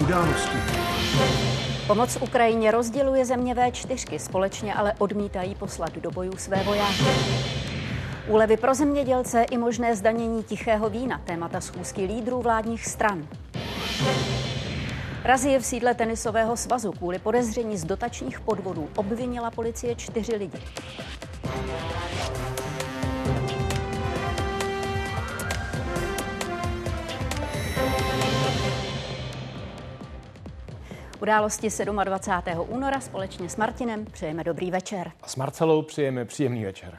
Události. Pomoc Ukrajině rozděluje země V4, společně ale odmítají poslat do bojů své vojáky. Úlevy pro zemědělce i možné zdanění tichého vína, témata schůzky lídrů vládních stran. Razie v sídle tenisového svazu kvůli podezření z dotačních podvodů obvinila policie čtyři lidi. Události 27. února společně s Martinem přejeme dobrý večer. A s Marcelou přejeme příjemný večer.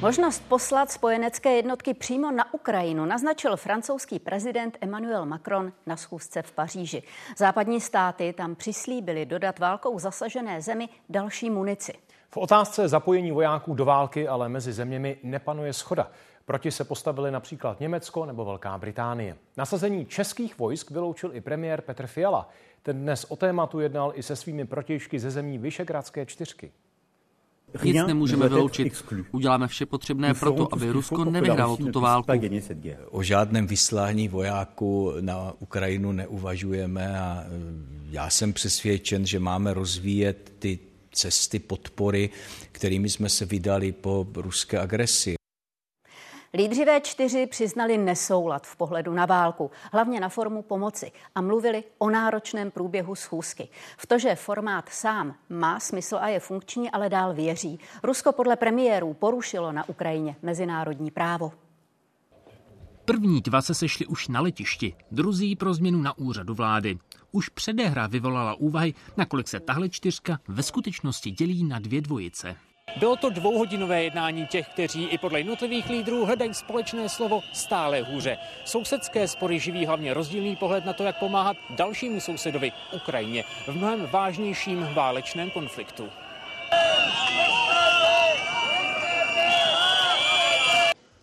Možnost poslat spojenecké jednotky přímo na Ukrajinu naznačil francouzský prezident Emmanuel Macron na schůzce v Paříži. Západní státy tam přislíbili dodat válkou zasažené zemi další munici. V otázce zapojení vojáků do války ale mezi zeměmi nepanuje schoda. Proti se postavili například Německo nebo Velká Británie. Nasazení českých vojsk vyloučil i premiér Petr Fiala. Ten dnes o tématu jednal i se svými protějšky ze zemí Vyšegradské čtyřky. Nic nemůžeme vyloučit. Uděláme vše potřebné proto, aby Rusko nevyhrálo tuto válku. O žádném vyslání vojáků na Ukrajinu neuvažujeme a e, já jsem přesvědčen, že máme rozvíjet ty cesty podpory, kterými jsme se vydali po ruské agresi. Lídři V4 přiznali nesoulad v pohledu na válku, hlavně na formu pomoci a mluvili o náročném průběhu schůzky. V to, že formát sám má smysl a je funkční, ale dál věří. Rusko podle premiérů porušilo na Ukrajině mezinárodní právo. První dva se sešli už na letišti, druzí pro změnu na úřadu vlády. Už předehra vyvolala úvahy, nakolik se tahle čtyřka ve skutečnosti dělí na dvě dvojice. Bylo to dvouhodinové jednání těch, kteří i podle jednotlivých lídrů hledají společné slovo stále hůře. Sousedské spory živí hlavně rozdílný pohled na to, jak pomáhat dalšímu sousedovi Ukrajině v mnohem vážnějším válečném konfliktu.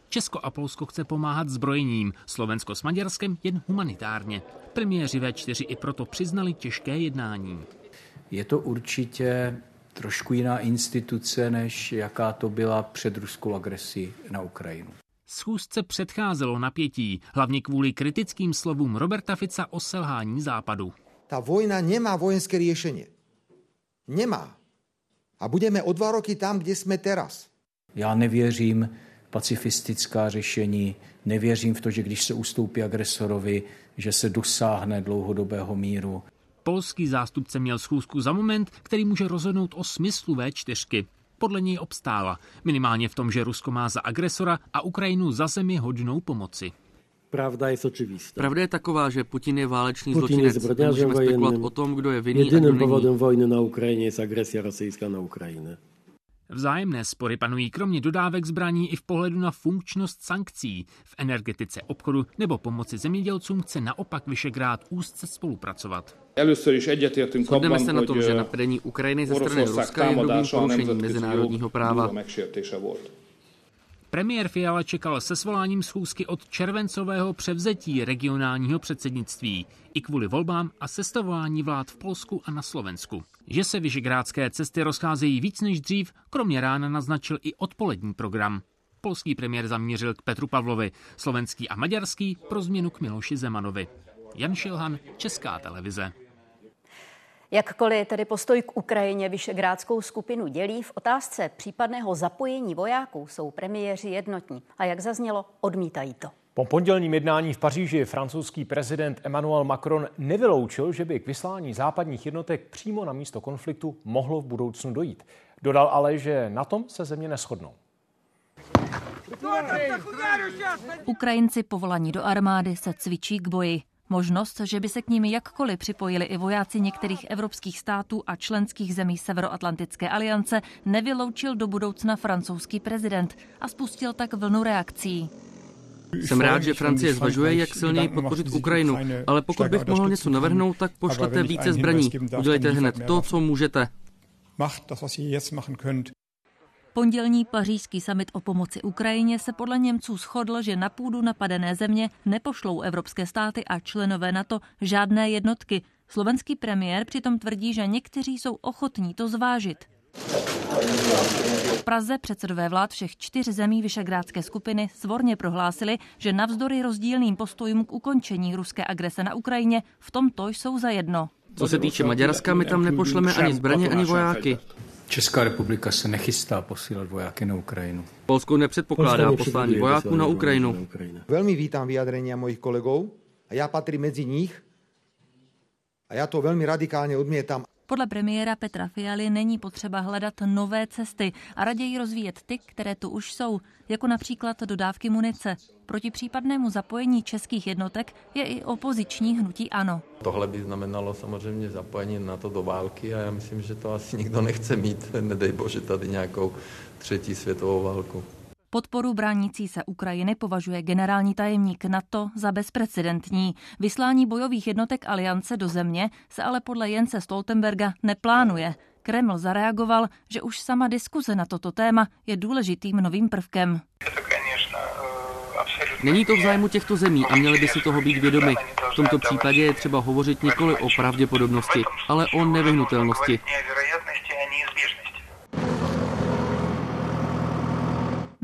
Česko a Polsko chce pomáhat zbrojením, Slovensko s Maďarskem jen humanitárně. Premiéři V4 i proto přiznali těžké jednání. Je to určitě trošku jiná instituce, než jaká to byla před ruskou agresí na Ukrajinu. Schůzce předcházelo napětí, hlavně kvůli kritickým slovům Roberta Fica o selhání západu. Ta vojna nemá vojenské řešení. Nemá. A budeme o dva roky tam, kde jsme teraz. Já nevěřím pacifistická řešení, nevěřím v to, že když se ustoupí agresorovi, že se dosáhne dlouhodobého míru. Polský zástupce měl schůzku za moment, který může rozhodnout o smyslu V4. Podle něj obstála, minimálně v tom, že Rusko má za agresora a Ukrajinu za zemi hodnou pomoci. Pravda je. Pravda je taková, že Putin je válečný Putin zločinec. Je Můžeme spekulovat o tom, kdo je vinný Jediným a kdo powodem wojny na Ukrajině je agresia rosyjska na Ukrajinę. Vzájemné spory panují kromě dodávek zbraní i v pohledu na funkčnost sankcí. V energetice obchodu nebo pomoci zemědělcům chce naopak Vyšegrát úzce spolupracovat. Shodneme se na tom, že napadení Ukrajiny ze strany Ruska je hrubým porušením mezinárodního práva. Premiér Fiala čekal se svoláním schůzky od červencového převzetí regionálního předsednictví i kvůli volbám a sestavování vlád v Polsku a na Slovensku. Že se vyžegrádské cesty rozcházejí víc než dřív, kromě rána naznačil i odpolední program. Polský premiér zamířil k Petru Pavlovi, slovenský a maďarský pro změnu k Miloši Zemanovi. Jan Šilhan, Česká televize. Jakkoliv tedy postoj k Ukrajině Vyšegrádskou skupinu dělí, v otázce případného zapojení vojáků jsou premiéři jednotní a jak zaznělo, odmítají to. Po pondělním jednání v Paříži francouzský prezident Emmanuel Macron nevyloučil, že by k vyslání západních jednotek přímo na místo konfliktu mohlo v budoucnu dojít. Dodal ale, že na tom se země neschodnou. Ukrajinci povolaní do armády se cvičí k boji. Možnost, že by se k ním jakkoliv připojili i vojáci některých evropských států a členských zemí Severoatlantické aliance, nevyloučil do budoucna francouzský prezident a spustil tak vlnu reakcí. Jsem rád, že Francie zvažuje, jak silněji podpořit Ukrajinu, ale pokud bych mohl něco navrhnout, tak pošlete více zbraní. Udělejte hned to, co můžete. Pondělní pařížský summit o pomoci Ukrajině se podle Němců shodl, že na půdu napadené země nepošlou evropské státy a členové NATO žádné jednotky. Slovenský premiér přitom tvrdí, že někteří jsou ochotní to zvážit. V Praze předsedové vlád všech čtyř zemí Vyšegrádské skupiny svorně prohlásili, že navzdory rozdílným postojům k ukončení ruské agrese na Ukrajině v tomto jsou zajedno. Co se týče Maďarska, my tam nepošleme ani zbraně, ani vojáky. Česká republika se nechystá posílat vojáky na Ukrajinu. Polsko nepředpokládá poslání vojáků na Ukrajinu. Velmi vítám vyjadrenia mojich kolegov a já patrím mezi nich a já to velmi radikálně odmítám. Podle premiéra Petra Fialy není potřeba hledat nové cesty a raději rozvíjet ty, které tu už jsou, jako například dodávky munice. Proti případnému zapojení českých jednotek je i opoziční hnutí ANO. Tohle by znamenalo samozřejmě zapojení na to do války a já myslím, že to asi nikdo nechce mít, nedej bože, tady nějakou třetí světovou válku. Podporu bránící se Ukrajiny považuje generální tajemník NATO za bezprecedentní. Vyslání bojových jednotek aliance do země se ale podle Jence Stoltenberga neplánuje. Kreml zareagoval, že už sama diskuze na toto téma je důležitým novým prvkem. Není to v zájmu těchto zemí a měli by si toho být vědomi. V tomto případě je třeba hovořit nikoli o pravděpodobnosti, ale o nevyhnutelnosti.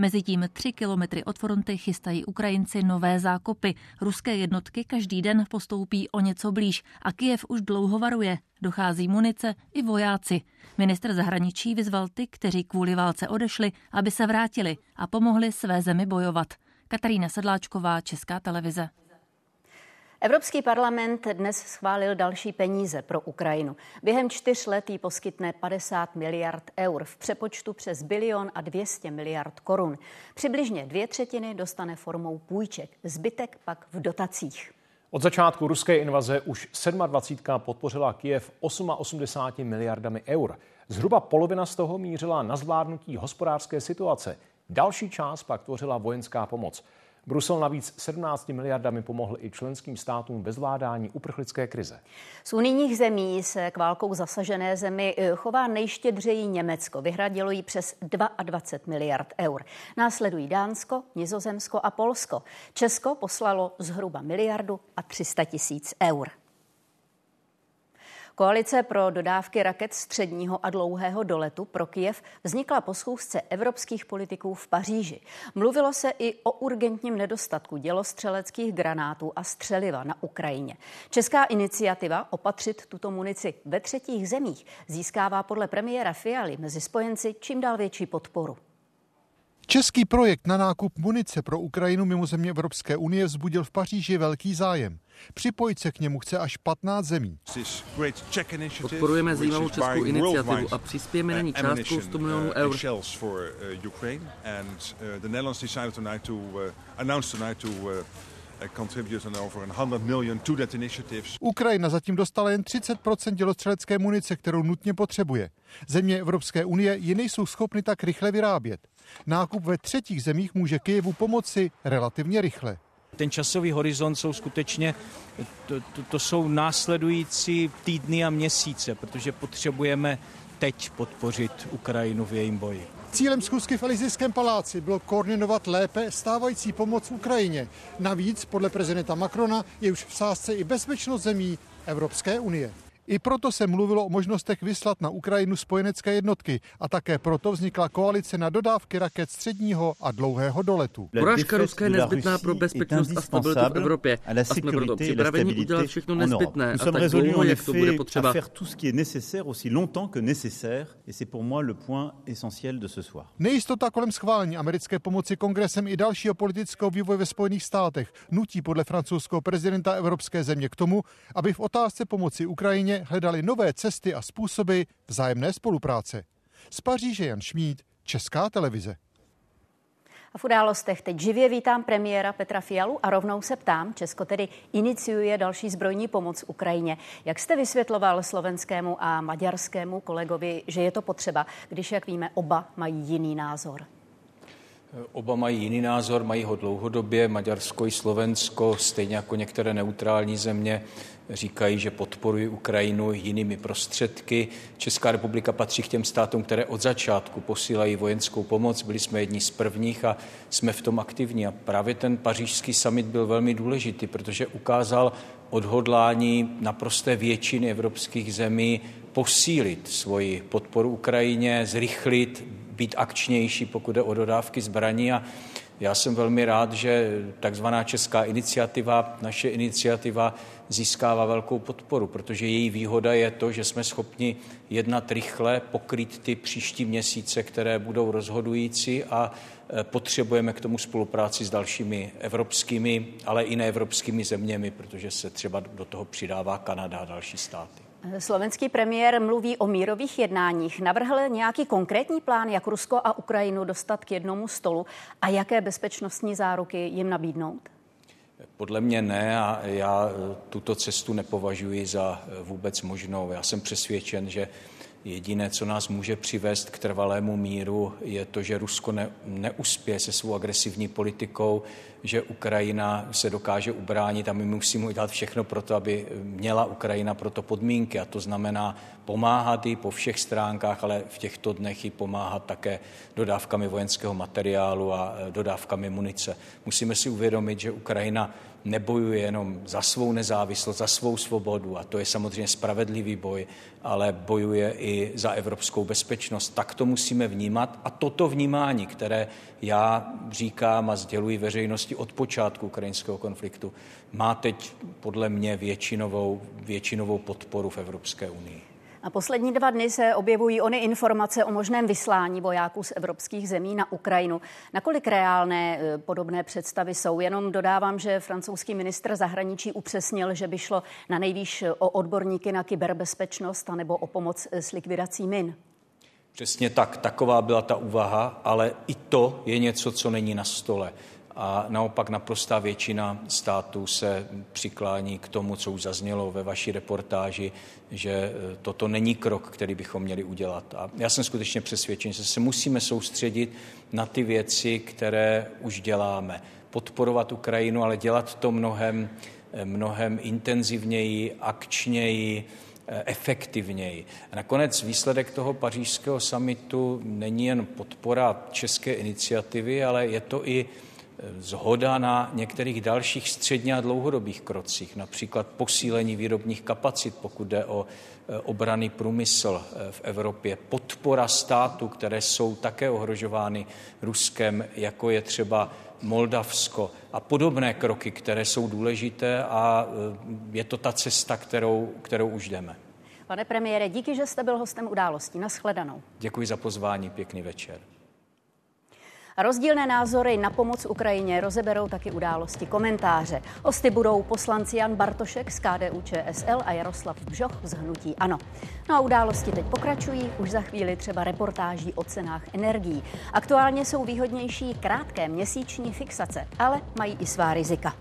Mezitím tři kilometry od fronty chystají Ukrajinci nové zákopy. Ruské jednotky každý den postoupí o něco blíž a Kijev už dlouho varuje. Dochází munice i vojáci. Minister zahraničí vyzval ty, kteří kvůli válce odešli, aby se vrátili a pomohli své zemi bojovat. Katarína Sedláčková, Česká televize. Evropský parlament dnes schválil další peníze pro Ukrajinu. Během čtyř let jí poskytne 50 miliard eur, v přepočtu přes bilion a 200 miliard korun. Přibližně dvě třetiny dostane formou půjček, zbytek pak v dotacích. Od začátku ruské invaze už 27. podpořila Kiev 88 miliardami eur. Zhruba polovina z toho mířila na zvládnutí hospodářské situace. Další část pak tvořila vojenská pomoc. Brusel navíc 17 miliardami pomohl i členským státům ve zvládání uprchlické krize. Z unijních zemí se k válkou zasažené zemi eh, chová nejštědřejí Německo. Vyhradilo jí přes 22 miliard eur. Následují Dánsko, Nizozemsko a Polsko. Česko poslalo zhruba miliardu a 300 tisíc eur. Koalice pro dodávky raket středního a dlouhého doletu pro Kijev vznikla po schůzce evropských politiků v Paříži. Mluvilo se i o urgentním nedostatku dělostřeleckých granátů a střeliva na Ukrajině. Česká iniciativa opatřit tuto munici ve třetích zemích získává podle premiéra Fialy mezi spojenci čím dál větší podporu. Český projekt na nákup munice pro Ukrajinu mimo země Evropské unie vzbudil v Paříži velký zájem. Připojit se k němu chce až 15 zemí. Podporujeme zajímavou českou iniciativu a přispějeme na ní částkou 100 milionů uh, eur. Ukrajina zatím dostala jen 30% dělostřelecké munice, kterou nutně potřebuje. Země Evropské unie ji nejsou schopny tak rychle vyrábět. Nákup ve třetích zemích může Kyjevu pomoci relativně rychle. Ten časový horizont jsou skutečně, to, to, to jsou následující týdny a měsíce, protože potřebujeme teď podpořit Ukrajinu v jejím boji. Cílem schůzky v Elizijském paláci bylo koordinovat lépe stávající pomoc Ukrajině. Navíc, podle prezidenta Macrona, je už v sázce i bezpečnost zemí Evropské unie. I proto se mluvilo o možnostech vyslat na Ukrajinu spojenecké jednotky. A také proto vznikla koalice na dodávky raket středního a dlouhého doletu. Porážka Ruska je nezbytná pro bezpečnost a stabilitu v Evropě. a jsme proto připraveni udělat všechno nezbytné. a tak dlouho, jak to bude potřeba. Nejistota kolem schválení americké pomoci kongresem i dalšího politického vývoje ve Spojených státech nutí podle francouzského prezidenta evropské země k tomu, aby v otázce pomoci Ukrajině hledali nové cesty a způsoby vzájemné spolupráce. Z Paříže Jan Šmíd, Česká televize. A v událostech teď živě vítám premiéra Petra Fialu a rovnou se ptám, Česko tedy iniciuje další zbrojní pomoc Ukrajině. Jak jste vysvětloval slovenskému a maďarskému kolegovi, že je to potřeba, když, jak víme, oba mají jiný názor? Oba mají jiný názor, mají ho dlouhodobě. Maďarsko i Slovensko, stejně jako některé neutrální země, říkají, že podporují Ukrajinu jinými prostředky. Česká republika patří k těm státům, které od začátku posílají vojenskou pomoc. Byli jsme jedni z prvních a jsme v tom aktivní. A právě ten pařížský summit byl velmi důležitý, protože ukázal odhodlání naprosté většiny evropských zemí posílit svoji podporu Ukrajině, zrychlit, být akčnější, pokud jde o dodávky zbraní a já jsem velmi rád, že takzvaná česká iniciativa, naše iniciativa získává velkou podporu, protože její výhoda je to, že jsme schopni jednat rychle, pokrýt ty příští měsíce, které budou rozhodující a e, potřebujeme k tomu spolupráci s dalšími evropskými, ale i neevropskými zeměmi, protože se třeba do toho přidává Kanada a další státy. Slovenský premiér mluví o mírových jednáních. Navrhl nějaký konkrétní plán, jak Rusko a Ukrajinu dostat k jednomu stolu a jaké bezpečnostní záruky jim nabídnout? Podle mě ne a já tuto cestu nepovažuji za vůbec možnou. Já jsem přesvědčen, že Jediné, co nás může přivést k trvalému míru, je to, že Rusko ne, neuspěje se svou agresivní politikou, že Ukrajina se dokáže ubránit a my musíme udělat všechno pro to, aby měla Ukrajina pro to podmínky. A to znamená pomáhat jí po všech stránkách, ale v těchto dnech i pomáhat také dodávkami vojenského materiálu a dodávkami munice. Musíme si uvědomit, že Ukrajina nebojuje jenom za svou nezávislost, za svou svobodu, a to je samozřejmě spravedlivý boj, ale bojuje i za evropskou bezpečnost. Tak to musíme vnímat. A toto vnímání, které já říkám a sděluji veřejnosti od počátku ukrajinského konfliktu, má teď podle mě většinovou, většinovou podporu v Evropské unii. A poslední dva dny se objevují ony informace o možném vyslání vojáků z evropských zemí na Ukrajinu. Nakolik reálné e, podobné představy jsou? Jenom dodávám, že francouzský ministr zahraničí upřesnil, že by šlo na nejvýš o odborníky na kyberbezpečnost anebo o pomoc s likvidací min. Přesně tak, taková byla ta úvaha, ale i to je něco, co není na stole a naopak naprostá většina států se přiklání k tomu, co už zaznělo ve vaší reportáži, že e, toto není krok, který bychom měli udělat. A já jsem skutečně přesvědčen, že se musíme soustředit na ty věci, které už děláme. Podporovat Ukrajinu, ale dělat to mnohem, e, mnohem intenzivněji, akčněji, e, efektivněji. A nakonec výsledek toho pařížského samitu není jen podpora české iniciativy, ale je to i zhoda na některých dalších středně a dlouhodobých krocích, například posílení výrobních kapacit, pokud jde o e, obrany průmysl e, v Evropě, podpora států, které jsou také ohrožovány Ruskem, jako je třeba Moldavsko a podobné kroky, které jsou důležité a e, je to ta cesta, kterou, kterou už jdeme. Pane premiére, díky, že jste byl hostem událostí. Naschledanou. Děkuji za pozvání, pěkný večer. Rozdílné názory na pomoc Ukrajině rozeberou taky události komentáře. Hosty budou poslanci Jan Bartošek z KDU ČSL a Jaroslav Bžoch z Hnutí Ano. No a události teď pokračují, už za chvíli třeba reportáží o cenách energií. Aktuálně jsou výhodnější krátké měsíční fixace, ale mají i svá rizika.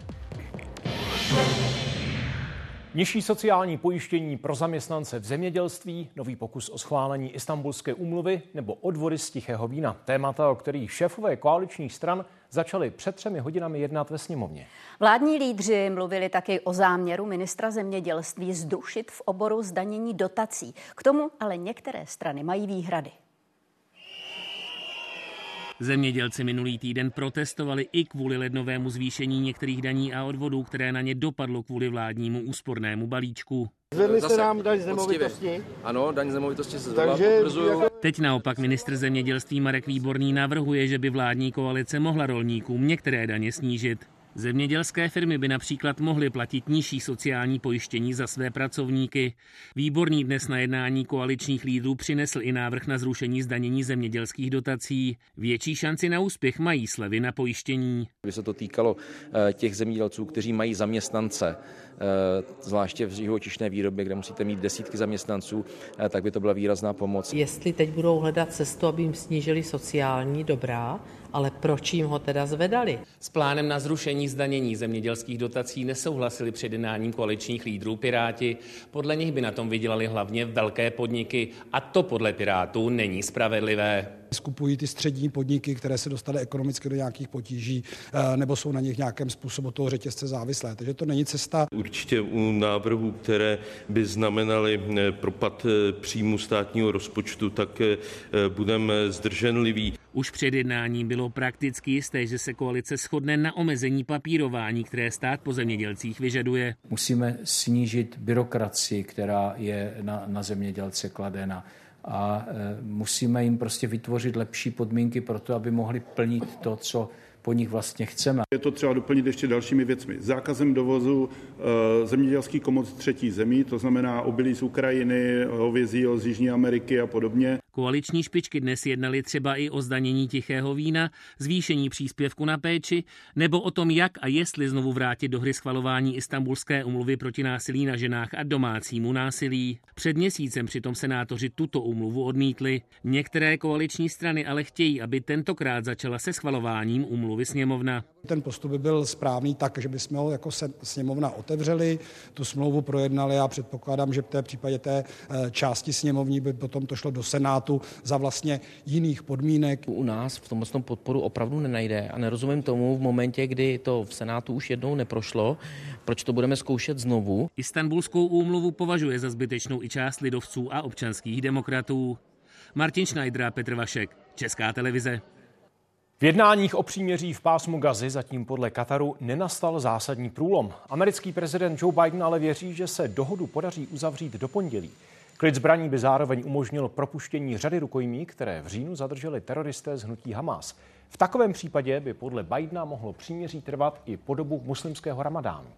Nižší sociální pojištění pro zaměstnance v zemědělství, nový pokus o schválení istambulské úmluvy nebo odvody z tichého vína. Témata, o kterých šéfové koaličních stran začali před třemi hodinami jednat ve sněmovně. Vládní lídři mluvili taky o záměru ministra zemědělství zdušit v oboru zdanění dotací. K tomu ale některé strany mají výhrady. Zemědělci minulý týden protestovali i kvůli lednovému zvýšení některých daní a odvodů, které na ně dopadlo kvůli vládnímu úspornému balíčku. Zvedli se nám daň z nemovitosti? Ano, daň z nemovitosti se zvedla, Takže jako... Teď naopak ministr zemědělství Marek Výborný navrhuje, že by vládní koalice mohla rolníkům některé daně snížit. Zemědělské firmy by například mohly platit nižší sociální pojištění za své pracovníky. Výborný dnes na jednání koaličních lídrů přinesl i návrh na zrušení zdanění zemědělských dotací. Větší šanci na úspěch mají slevy na pojištění. By se to týkalo eh, těch zemědělců, kteří mají zaměstnance, eh, zvláště v živočišné výrobě, kde musíte mít desítky zaměstnanců, eh, tak by to byla výrazná pomoc. Jestli teď budou hledat cestu, aby jim snížili sociální dobrá, ale proč jim ho teda zvedali? S plánem na zrušení zdanění zemědělských dotací nesouhlasili před jednáním koaličních lídrů Piráti. Podle nich by na tom vydělali hlavně velké podniky a to podle Pirátů není spravedlivé. Skupují ty střední podniky, které se dostaly ekonomicky do nějakých potíží nebo jsou na nich nějakém způsobu toho řetězce závislé. Takže to není cesta. Určitě u návrhů, které by znamenaly propad příjmu státního rozpočtu, tak budeme zdrženliví. Už před jednáním bylo prakticky jisté, že se koalice shodne na omezení papírování, které stát po zemědělcích vyžaduje. Musíme snížit byrokracii, která je na, na zemědělce kladena a e, musíme jim prostě vytvořit lepší podmínky pro to, aby mohli plnit to, co po nich vlastně chceme. Je to třeba doplnit ještě dalšími věcmi. Zákazem dovozu e, zemědělských komod třetí zemí, to znamená obilí z Ukrajiny, hovězí z Jižní Ameriky a podobně. Koaliční špičky dnes jednali třeba i o zdanění tichého vína, zvýšení příspěvku na péči, nebo o tom, jak a jestli znovu vrátit do hry schvalování Istanbulské umluvy proti násilí na ženách a domácímu násilí. Před měsícem přitom senátoři tuto umluvu odmítli. Některé koaliční strany ale chtějí, aby tentokrát začala se schvalováním umluvy sněmovna. Ten postup by byl správný tak, že bychom ho jako sněmovna otevřeli, tu smlouvu projednali a předpokládám, že v té případě té eh, části sněmovní by potom to šlo do Senátu za vlastně jiných podmínek. U nás v tomhle tom podporu opravdu nenajde a nerozumím tomu v momentě, kdy to v Senátu už jednou neprošlo, proč to budeme zkoušet znovu. Istanbulskou úmluvu považuje za zbytečnou i část lidovců a občanských demokratů. Martin Schneider a Petr Vašek, Česká televize. V jednáních o příměří v pásmu Gazy zatím podle Kataru nenastal zásadní průlom. Americký prezident Joe Biden ale věří, že se dohodu podaří uzavřít do pondělí. Klid zbraní by zároveň umožnil propuštění řady rukojmí, které v říjnu zadrželi teroristé z hnutí Hamas. V takovém případě by podle Bidena mohlo příměří trvat i po dobu muslimského ramadánu.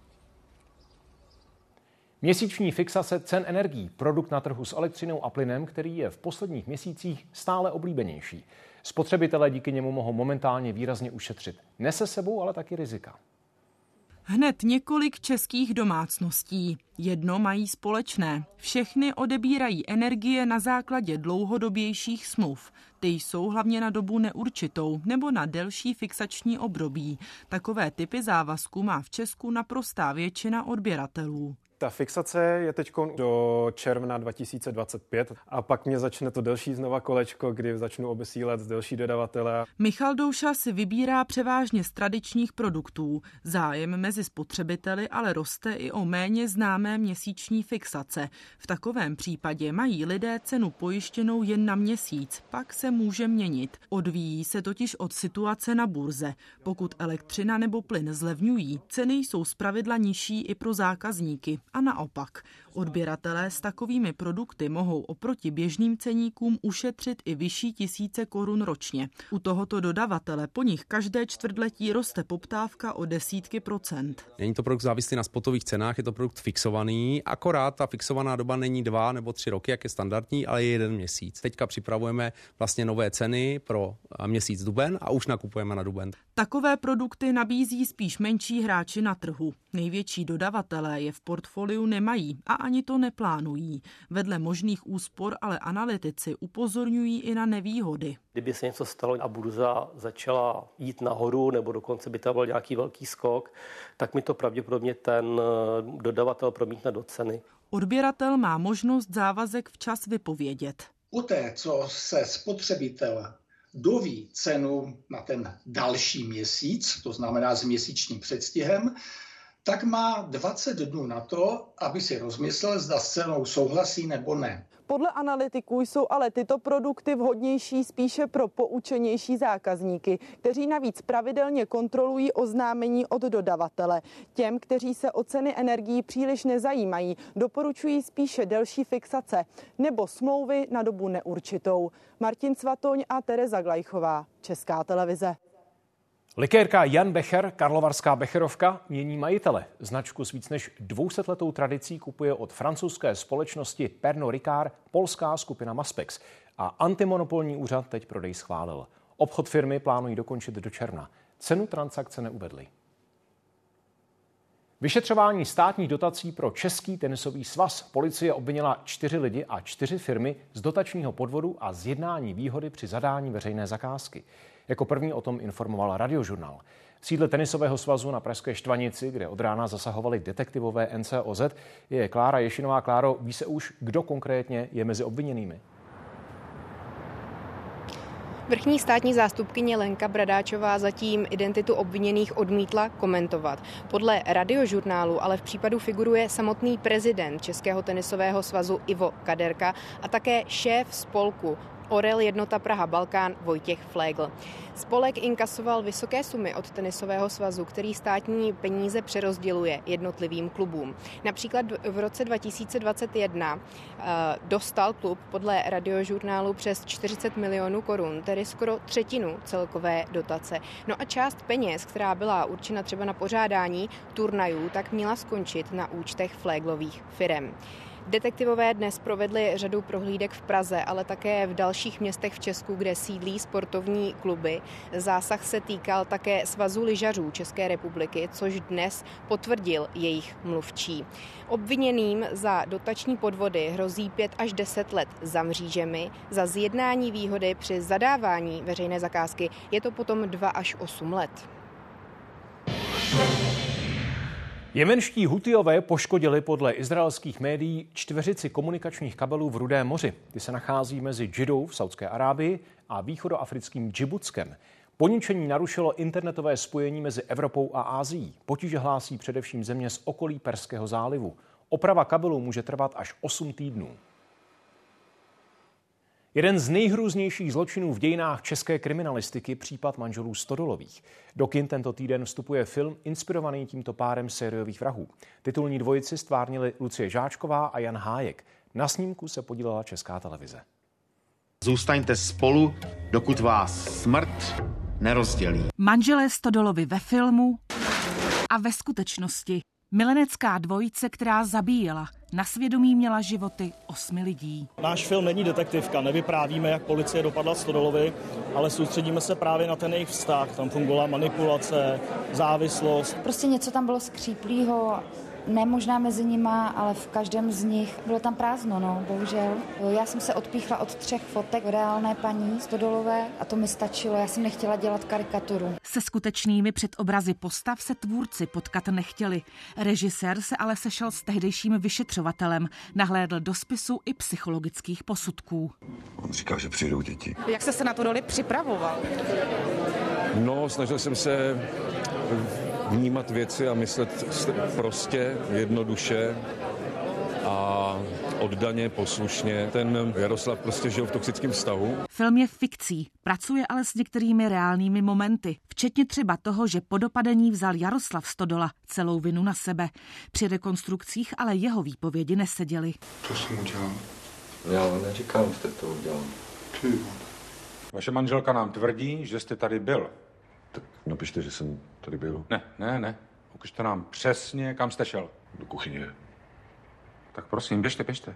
Měsíční fixace cen energií, produkt na trhu s elektřinou a plynem, který je v posledních měsících stále oblíbenější. Spotřebitelé díky němu mohou momentálně výrazně ušetřit. Nese sebou ale taky rizika. Hned několik českých domácností. Jedno mají společné. Všechny odebírají energie na základě dlouhodobějších smluv. Ty jsou hlavně na dobu neurčitou nebo na delší fixační období. Takové typy závazků má v Česku naprostá většina odběratelů. Ta fixace je teď do června 2025 a pak mě začne to delší znova kolečko, kdy začnu obesílet z delší dodavatele. Michal Douša si vybírá převážně z tradičních produktů. Zájem mezi spotřebiteli ale roste i o méně známé měsíční fixace. V takovém případě mají lidé cenu pojištěnou jen na měsíc, pak se může měnit. Odvíjí se totiž od situace na burze. Pokud elektřina nebo plyn zlevňují, ceny jsou zpravidla nižší i pro zákazníky a naopak. Odběratelé s takovými produkty mohou oproti běžným ceníkům ušetřit i vyšší tisíce korun ročně. U tohoto dodavatele po nich každé čtvrtletí roste poptávka o desítky procent. Není to produkt závislý na spotových cenách, je to produkt fixovaný, akorát ta fixovaná doba není dva nebo tři roky, jak je standardní, ale je jeden měsíc. Teďka připravujeme vlastně nové ceny pro měsíc duben a už nakupujeme na duben. Takové produkty nabízí spíš menší hráči na trhu. Největší dodavatelé je v portfoliu nemají a ani to neplánují. Vedle možných úspor ale analytici upozorňují i na nevýhody. Kdyby se něco stalo a burza začala jít nahoru, nebo dokonce by tam byl nějaký velký skok, tak mi to pravděpodobně ten eh, dodavatel promítne do ceny. Odběratel má možnost závazek včas vypovědět. Poté, co se spotřebitel doví cenu na ten další měsíc, to znamená s měsíčním předstihem, tak má 20 dnů na to, aby si rozmyslel, zda s cenou souhlasí nebo ne. Podle analytiků jsou ale tyto produkty vhodnější spíše pro poučenější zákazníky, kteří navíc pravidelně kontrolují oznámení od dodavatele. Těm, kteří se o ceny energií příliš nezajímají, doporučují spíše delší fixace nebo smlouvy na dobu neurčitou. Martin Svatoň a Tereza Glajchová, Česká televize. Likérka Jan Becher, Karlovarská Becherovka, mění majitele. Značku s víc než 200 letou tradicí kupuje od francouzské společnosti Pernod Ricard polská skupina Maspex. A antimonopolní úřad teď prodej schválil. Obchod firmy plánují dokončit do června. Cenu transakce neuvedli. Vyšetřování státních dotací pro Český tenisový svaz. Policie obvinila čtyři lidi a čtyři firmy z dotačního podvodu a zjednání výhody při zadání veřejné zakázky. Jako první o tom informoval radiožurnál. V sídle tenisového svazu na Pražské Štvanici, kde od rána zasahovali detektivové NCOZ, je Klára Ješinová. Kláro, ví se už, kdo konkrétně je mezi obviněnými? Vrchní státní zástupkyně Lenka Bradáčová zatím identitu obviněných odmítla komentovat. Podle radiožurnálu ale v případu figuruje samotný prezident Českého tenisového svazu Ivo Kaderka a také šéf spolku Orel Jednota Praha Balkán Vojtěch Flégl. Spolek inkasoval vysoké sumy od tenisového svazu, který státní peníze přerozděluje jednotlivým klubům. Například v roce 2021 eh, dostal klub podle radiožurnálu přes 40 milionů korun, tedy skoro třetinu celkové dotace. No a část peněz, která byla určena třeba na pořádání turnajů, tak měla skončit na účtech fléglových firem. Detektivové dnes provedli řadu prohlídek v Praze, ale také v dalších městech v Česku, kde sídlí sportovní kluby. Zásah se týkal také Svazu lyžařů České republiky, což dnes potvrdil jejich mluvčí. Obviněným za dotační podvody hrozí 5 až 10 let za mřížemi. Za zjednání výhody při zadávání veřejné zakázky je to potom 2 až 8 let. Jemenští Hutiové poškodili podle izraelských médií čtveřici komunikačních kabelů v Rudé moři. Ty se nachází mezi Džidou v Saudské Arábii a východoafrickým Džibutskem. Poničení narušilo internetové spojení mezi Evropou a Ázií. Potíže hlásí především země z okolí Perského zálivu. Oprava kabelů může trvat až 8 týdnů. Jeden z nejhrůznějších zločinů v dějinách české kriminalistiky případ manželů Stodolových. Do kin tento týden vstupuje film inspirovaný tímto párem sériových vrahů. Titulní dvojici stvárnili Lucie Žáčková a Jan Hájek. Na snímku se podílela Česká televize. Zůstaňte spolu, dokud vás smrt nerozdělí. Manželé Stodolovi ve filmu a ve skutečnosti. Milenecká dvojice, která zabíjela, na svědomí měla životy osmi lidí. Náš film není detektivka, nevyprávíme, jak policie dopadla Stodolovi, ale soustředíme se právě na ten jejich vztah. Tam fungovala manipulace, závislost. Prostě něco tam bylo skříplýho ne možná mezi nima, ale v každém z nich bylo tam prázdno, no, bohužel. Já jsem se odpíchla od třech fotek reálné paní Stodolové a to mi stačilo. Já jsem nechtěla dělat karikaturu. Se skutečnými předobrazy postav se tvůrci potkat nechtěli. Režisér se ale sešel s tehdejším vyšetřovatelem, nahlédl do spisu i psychologických posudků. On říkal, že přijdou děti. Jak jste se na to roli připravoval? No, snažil jsem se vnímat věci a myslet prostě, jednoduše a oddaně, poslušně. Ten Jaroslav prostě žil v toxickém vztahu. Film je fikcí, pracuje ale s některými reálnými momenty, včetně třeba toho, že po dopadení vzal Jaroslav Stodola celou vinu na sebe. Při rekonstrukcích ale jeho výpovědi neseděli. Co jsem udělal? Já neříkám, jste to udělal. Ty. Vaše manželka nám tvrdí, že jste tady byl. Tak napište, že jsem tady byl. Ne, ne, ne. Ukažte nám přesně, kam jste šel. Do kuchyně. Tak prosím, běžte, běžte.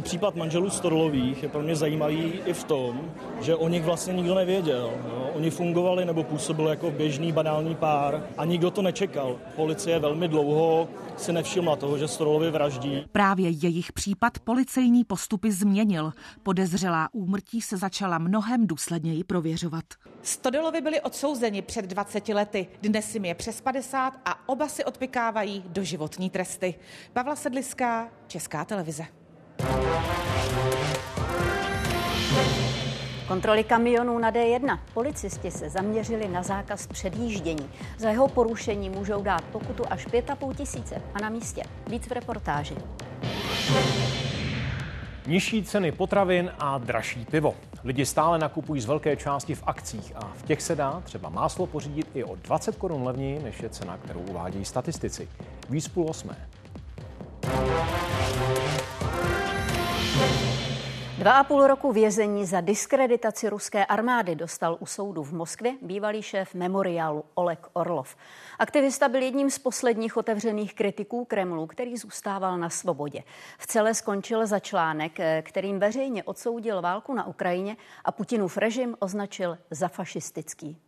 Případ manželů Storolových je pro mě zajímavý i v tom, že o nich vlastně nikdo nevěděl. No. Oni fungovali nebo působili jako běžný banální pár a nikdo to nečekal. Policie velmi dlouho si nevšimla toho, že Storolovi vraždí. Právě jejich případ policejní postupy změnil. Podezřelá úmrtí se začala mnohem důsledněji prověřovat. Stodolovi byli odsouzeni před 20 lety, dnes jim je přes 50 a oba si odpikávají doživotní tresty. Pavla Sedliská, Česká televize. Kontroly kamionů na D1. Policisti se zaměřili na zákaz předjíždění. Za jeho porušení můžou dát pokutu až 5,5 tisíce. A na místě víc v reportáži. Nižší ceny potravin a dražší pivo. Lidi stále nakupují z velké části v akcích a v těch se dá třeba máslo pořídit i o 20 korun levněji, než je cena, kterou uvádějí statistici. Víc půl osmé. Dva a půl roku vězení za diskreditaci ruské armády dostal u soudu v Moskvě bývalý šéf memoriálu Oleg Orlov. Aktivista byl jedním z posledních otevřených kritiků Kremlu, který zůstával na svobodě. V celé skončil za článek, kterým veřejně odsoudil válku na Ukrajině a Putinův režim označil za fašistický.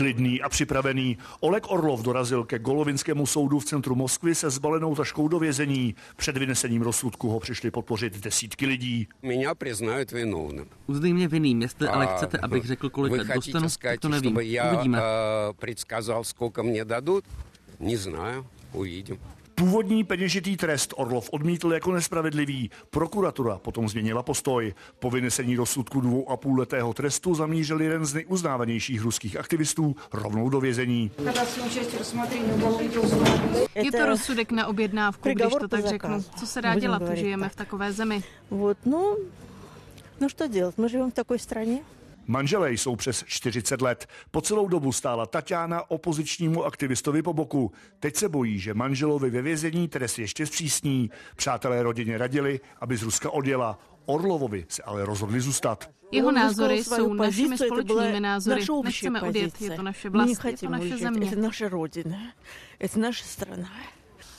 Klidný a připravený Oleg Orlov dorazil ke Golovinskému soudu v centru Moskvy se zbalenou taškou do vězení. Před vynesením rozsudku ho přišli podpořit desítky lidí. Mě přiznají vinovným. Uzdej mě vinným, jestli ale chcete, abych řekl, kolik let dostanu, tak to nevím. Já Uvidíme. předskázal, сколько mě dadут? Не знаю, uvidím. Původní peněžitý trest Orlov odmítl jako nespravedlivý. Prokuratura potom změnila postoj. Po vynesení rozsudku dvou a půl letého trestu zamířil jeden z nejuznávanějších ruských aktivistů rovnou do vězení. Je to rozsudek na objednávku, když to tak řeknu. Co se dá dělat? Žijeme v takové zemi. No, no co dělat? My žijeme v takové straně. Manželé jsou přes 40 let. Po celou dobu stála Tatiana opozičnímu aktivistovi po boku. Teď se bojí, že manželovi ve vězení trest ještě zpřísní. Přátelé rodině radili, aby z Ruska odjela. Orlovovi se ale rozhodli zůstat. Jeho názory jsou našimi společnými názory. Nechceme odjet, je to naše vlast, je to naše země. Je to naše rodina, je to naše strana.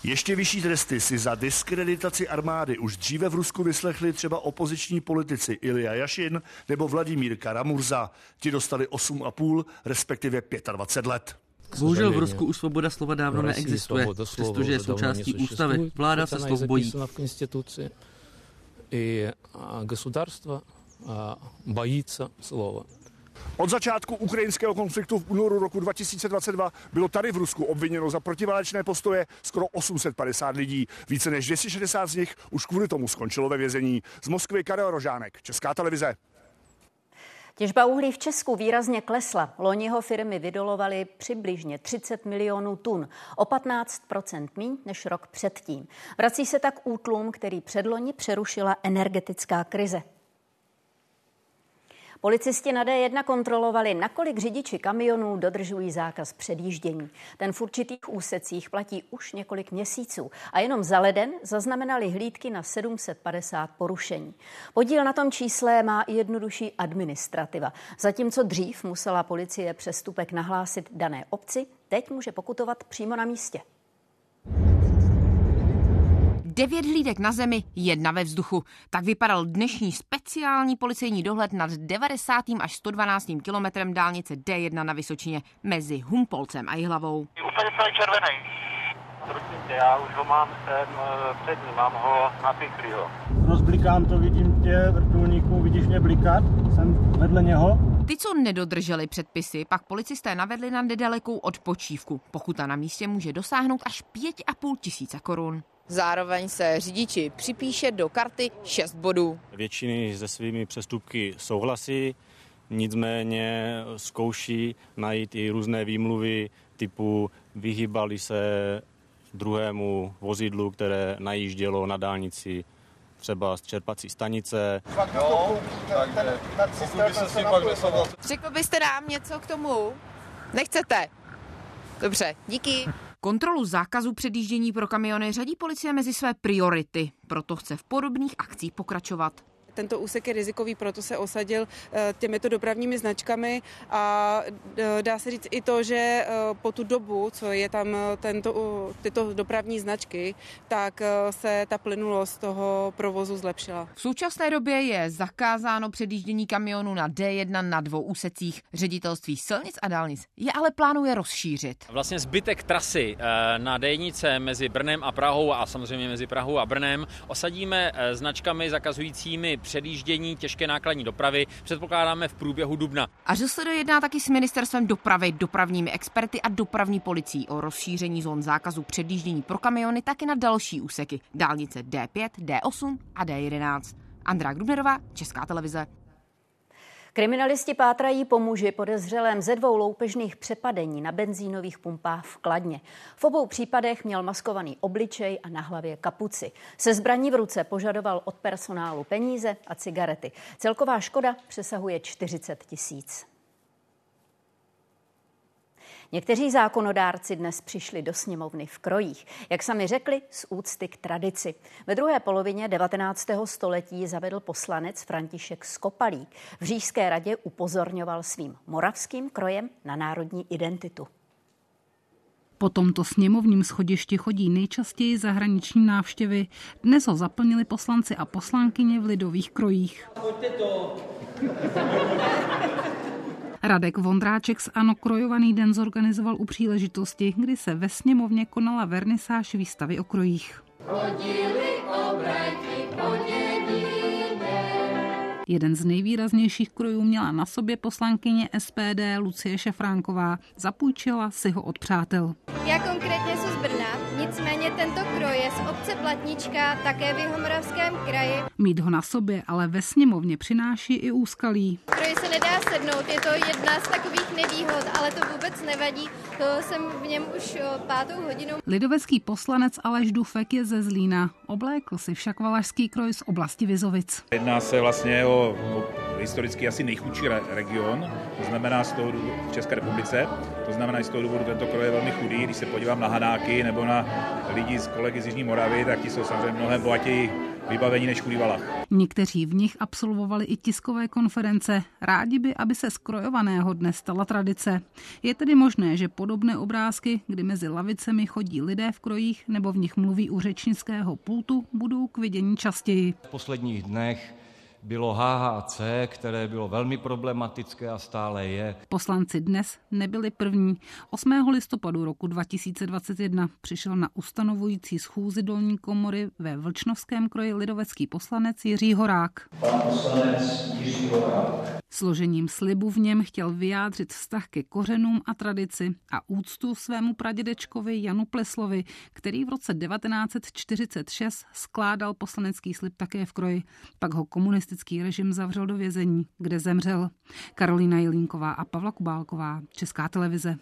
Ještě vyšší tresty si za diskreditaci armády už dříve v Rusku vyslechli třeba opoziční politici Ilja Jašin nebo Vladimír Karamurza. Ti dostali 8,5, respektive 25 let. Bohužel v Rusku už svoboda slova dávno neexistuje, přestože je součástí ústavy. Vláda se slov bojí. I государство боится слова. Od začátku ukrajinského konfliktu v únoru roku 2022 bylo tady v Rusku obviněno za protiválečné postoje skoro 850 lidí. Více než 260 z nich už kvůli tomu skončilo ve vězení. Z Moskvy Karel Rožánek, Česká televize. Těžba uhlí v Česku výrazně klesla. Loniho firmy vydolovaly přibližně 30 milionů tun, o 15% míň než rok předtím. Vrací se tak útlum, který předloni přerušila energetická krize. Policisti na D1 kontrolovali, nakolik řidiči kamionů dodržují zákaz předjíždění. Ten v určitých úsecích platí už několik měsíců a jenom za leden zaznamenali hlídky na 750 porušení. Podíl na tom čísle má i jednodušší administrativa. Zatímco dřív musela policie přestupek nahlásit dané obci, teď může pokutovat přímo na místě. Devět hlídek na zemi, jedna ve vzduchu. Tak vypadal dnešní speciální policejní dohled nad 90. až 112. kilometrem dálnice D1 na Vysočině mezi Humpolcem a Jihlavou. Úplně celý červený. Prosím tě, já už ho mám sem eh, před ním, mám ho napichlýho. Rozblikám to, vidím tě, vrtulníku, vidíš mě blikat? Jsem vedle něho. Ty, co nedodrželi předpisy, pak policisté navedli na nedalekou odpočívku. Pokuta na místě může dosáhnout až 5,5 tisíce korun. Zároveň se řidiči připíše do karty 6 bodů. Většiny se svými přestupky souhlasí, nicméně zkouší najít i různé výmluvy typu vyhýbali se druhému vozidlu, které najíždělo na dálnici třeba z čerpací stanice. No, Řekl byste nám něco k tomu? Nechcete? Dobře, díky. Kontrolu zákazu předjíždění pro kamiony řadí policie mezi své priority, proto chce v podobných akcích pokračovat. Tento úsek je rizikový, proto se osadil eh, těmito dopravními značkami a eh, dá se říct i to, že eh, po tu dobu, co je tam tento, tyto dopravní značky, tak se ta plynulost toho provozu zlepšila. V současné době je zakázáno předjíždění kamionů na D1 na dvou úsecích. Ředitelství silnic a dálnic je ale plánuje rozšířit. Vlastně zbytek trasy na D1 mezi Brnem a Prahou a samozřejmě mezi Prahou a Brnem osadíme značkami zakazujícími předjíždění těžké nákladní dopravy předpokládáme v průběhu dubna. A že se dojedná taky s ministerstvem dopravy, dopravními experty a dopravní policií o rozšíření zón zákazu předjíždění pro kamiony taky na další úseky dálnice D5, D8 a D11. Andrá Grubnerová, Česká televize. Kriminalisti pátrají po muži podezřelém ze dvou loupežných přepadení na benzínových pumpách v Kladně. V obou případech měl maskovaný obličej a na hlavě kapuci. Se zbraní v ruce požadoval od personálu peníze a cigarety. Celková škoda přesahuje 40 tisíc. Někteří zákonodárci dnes přišli do sněmovny v krojích, jak sami řekli, z úcty k tradici. Ve druhé polovině 19. století zavedl poslanec František Skopalík. V Řížské radě upozorňoval svým moravským krojem na národní identitu. Po tomto sněmovním schodišti chodí nejčastěji zahraniční návštěvy. Dnes ho zaplnili poslanci a poslankyně v lidových krojích. Pojďte to. Radek Vondráček z Ano Krojovaný den zorganizoval u příležitosti, kdy se ve sněmovně konala vernisáž výstavy o krojích. Jeden z nejvýraznějších krojů měla na sobě poslankyně SPD Lucie Šefránková. Zapůjčila si ho od přátel. Já konkrétně jsem z Brna, nicméně tento kroj je z obce Platnička, také v Jihomoravském kraji. Mít ho na sobě ale ve sněmovně přináší i úskalí. Kroj se nedá sednout, je to jedna z takových nevýhod, ale to vůbec nevadí. To jsem v něm už pátou hodinu. Lidovecký poslanec Aleš Dufek je ze Zlína. Oblékl si však valašský kroj z oblasti Vizovic. Jedná se vlastně o historicky asi nejchudší region, to znamená z toho důvodu v České republice. To znamená, že z toho důvodu tento kroj je velmi chudý. Když se podívám na Hanáky nebo na lidi z kolegy z Jižní Moravy, tak ti jsou samozřejmě mnohem bohatěji vybavení než chudý Valach. Někteří v nich absolvovali i tiskové konference. Rádi by, aby se skrojovaného dne stala tradice. Je tedy možné, že podobné obrázky, kdy mezi lavicemi chodí lidé v krojích nebo v nich mluví u řečnického pultu, budou k vidění častěji. V posledních dnech bylo HHC, které bylo velmi problematické a stále je. Poslanci dnes nebyli první. 8. listopadu roku 2021 přišel na ustanovující schůzi dolní komory ve Vlčnovském kroji lidovecký poslanec Jiří Horák. Pan poslanec Jiří Horák. Složením slibu v něm chtěl vyjádřit vztah ke kořenům a tradici a úctu svému pradědečkovi Janu Pleslovi, který v roce 1946 skládal poslanecký slib také v kroji. Pak ho komunistický režim zavřel do vězení, kde zemřel. Karolina Jelínková a Pavla Kubálková, Česká televize.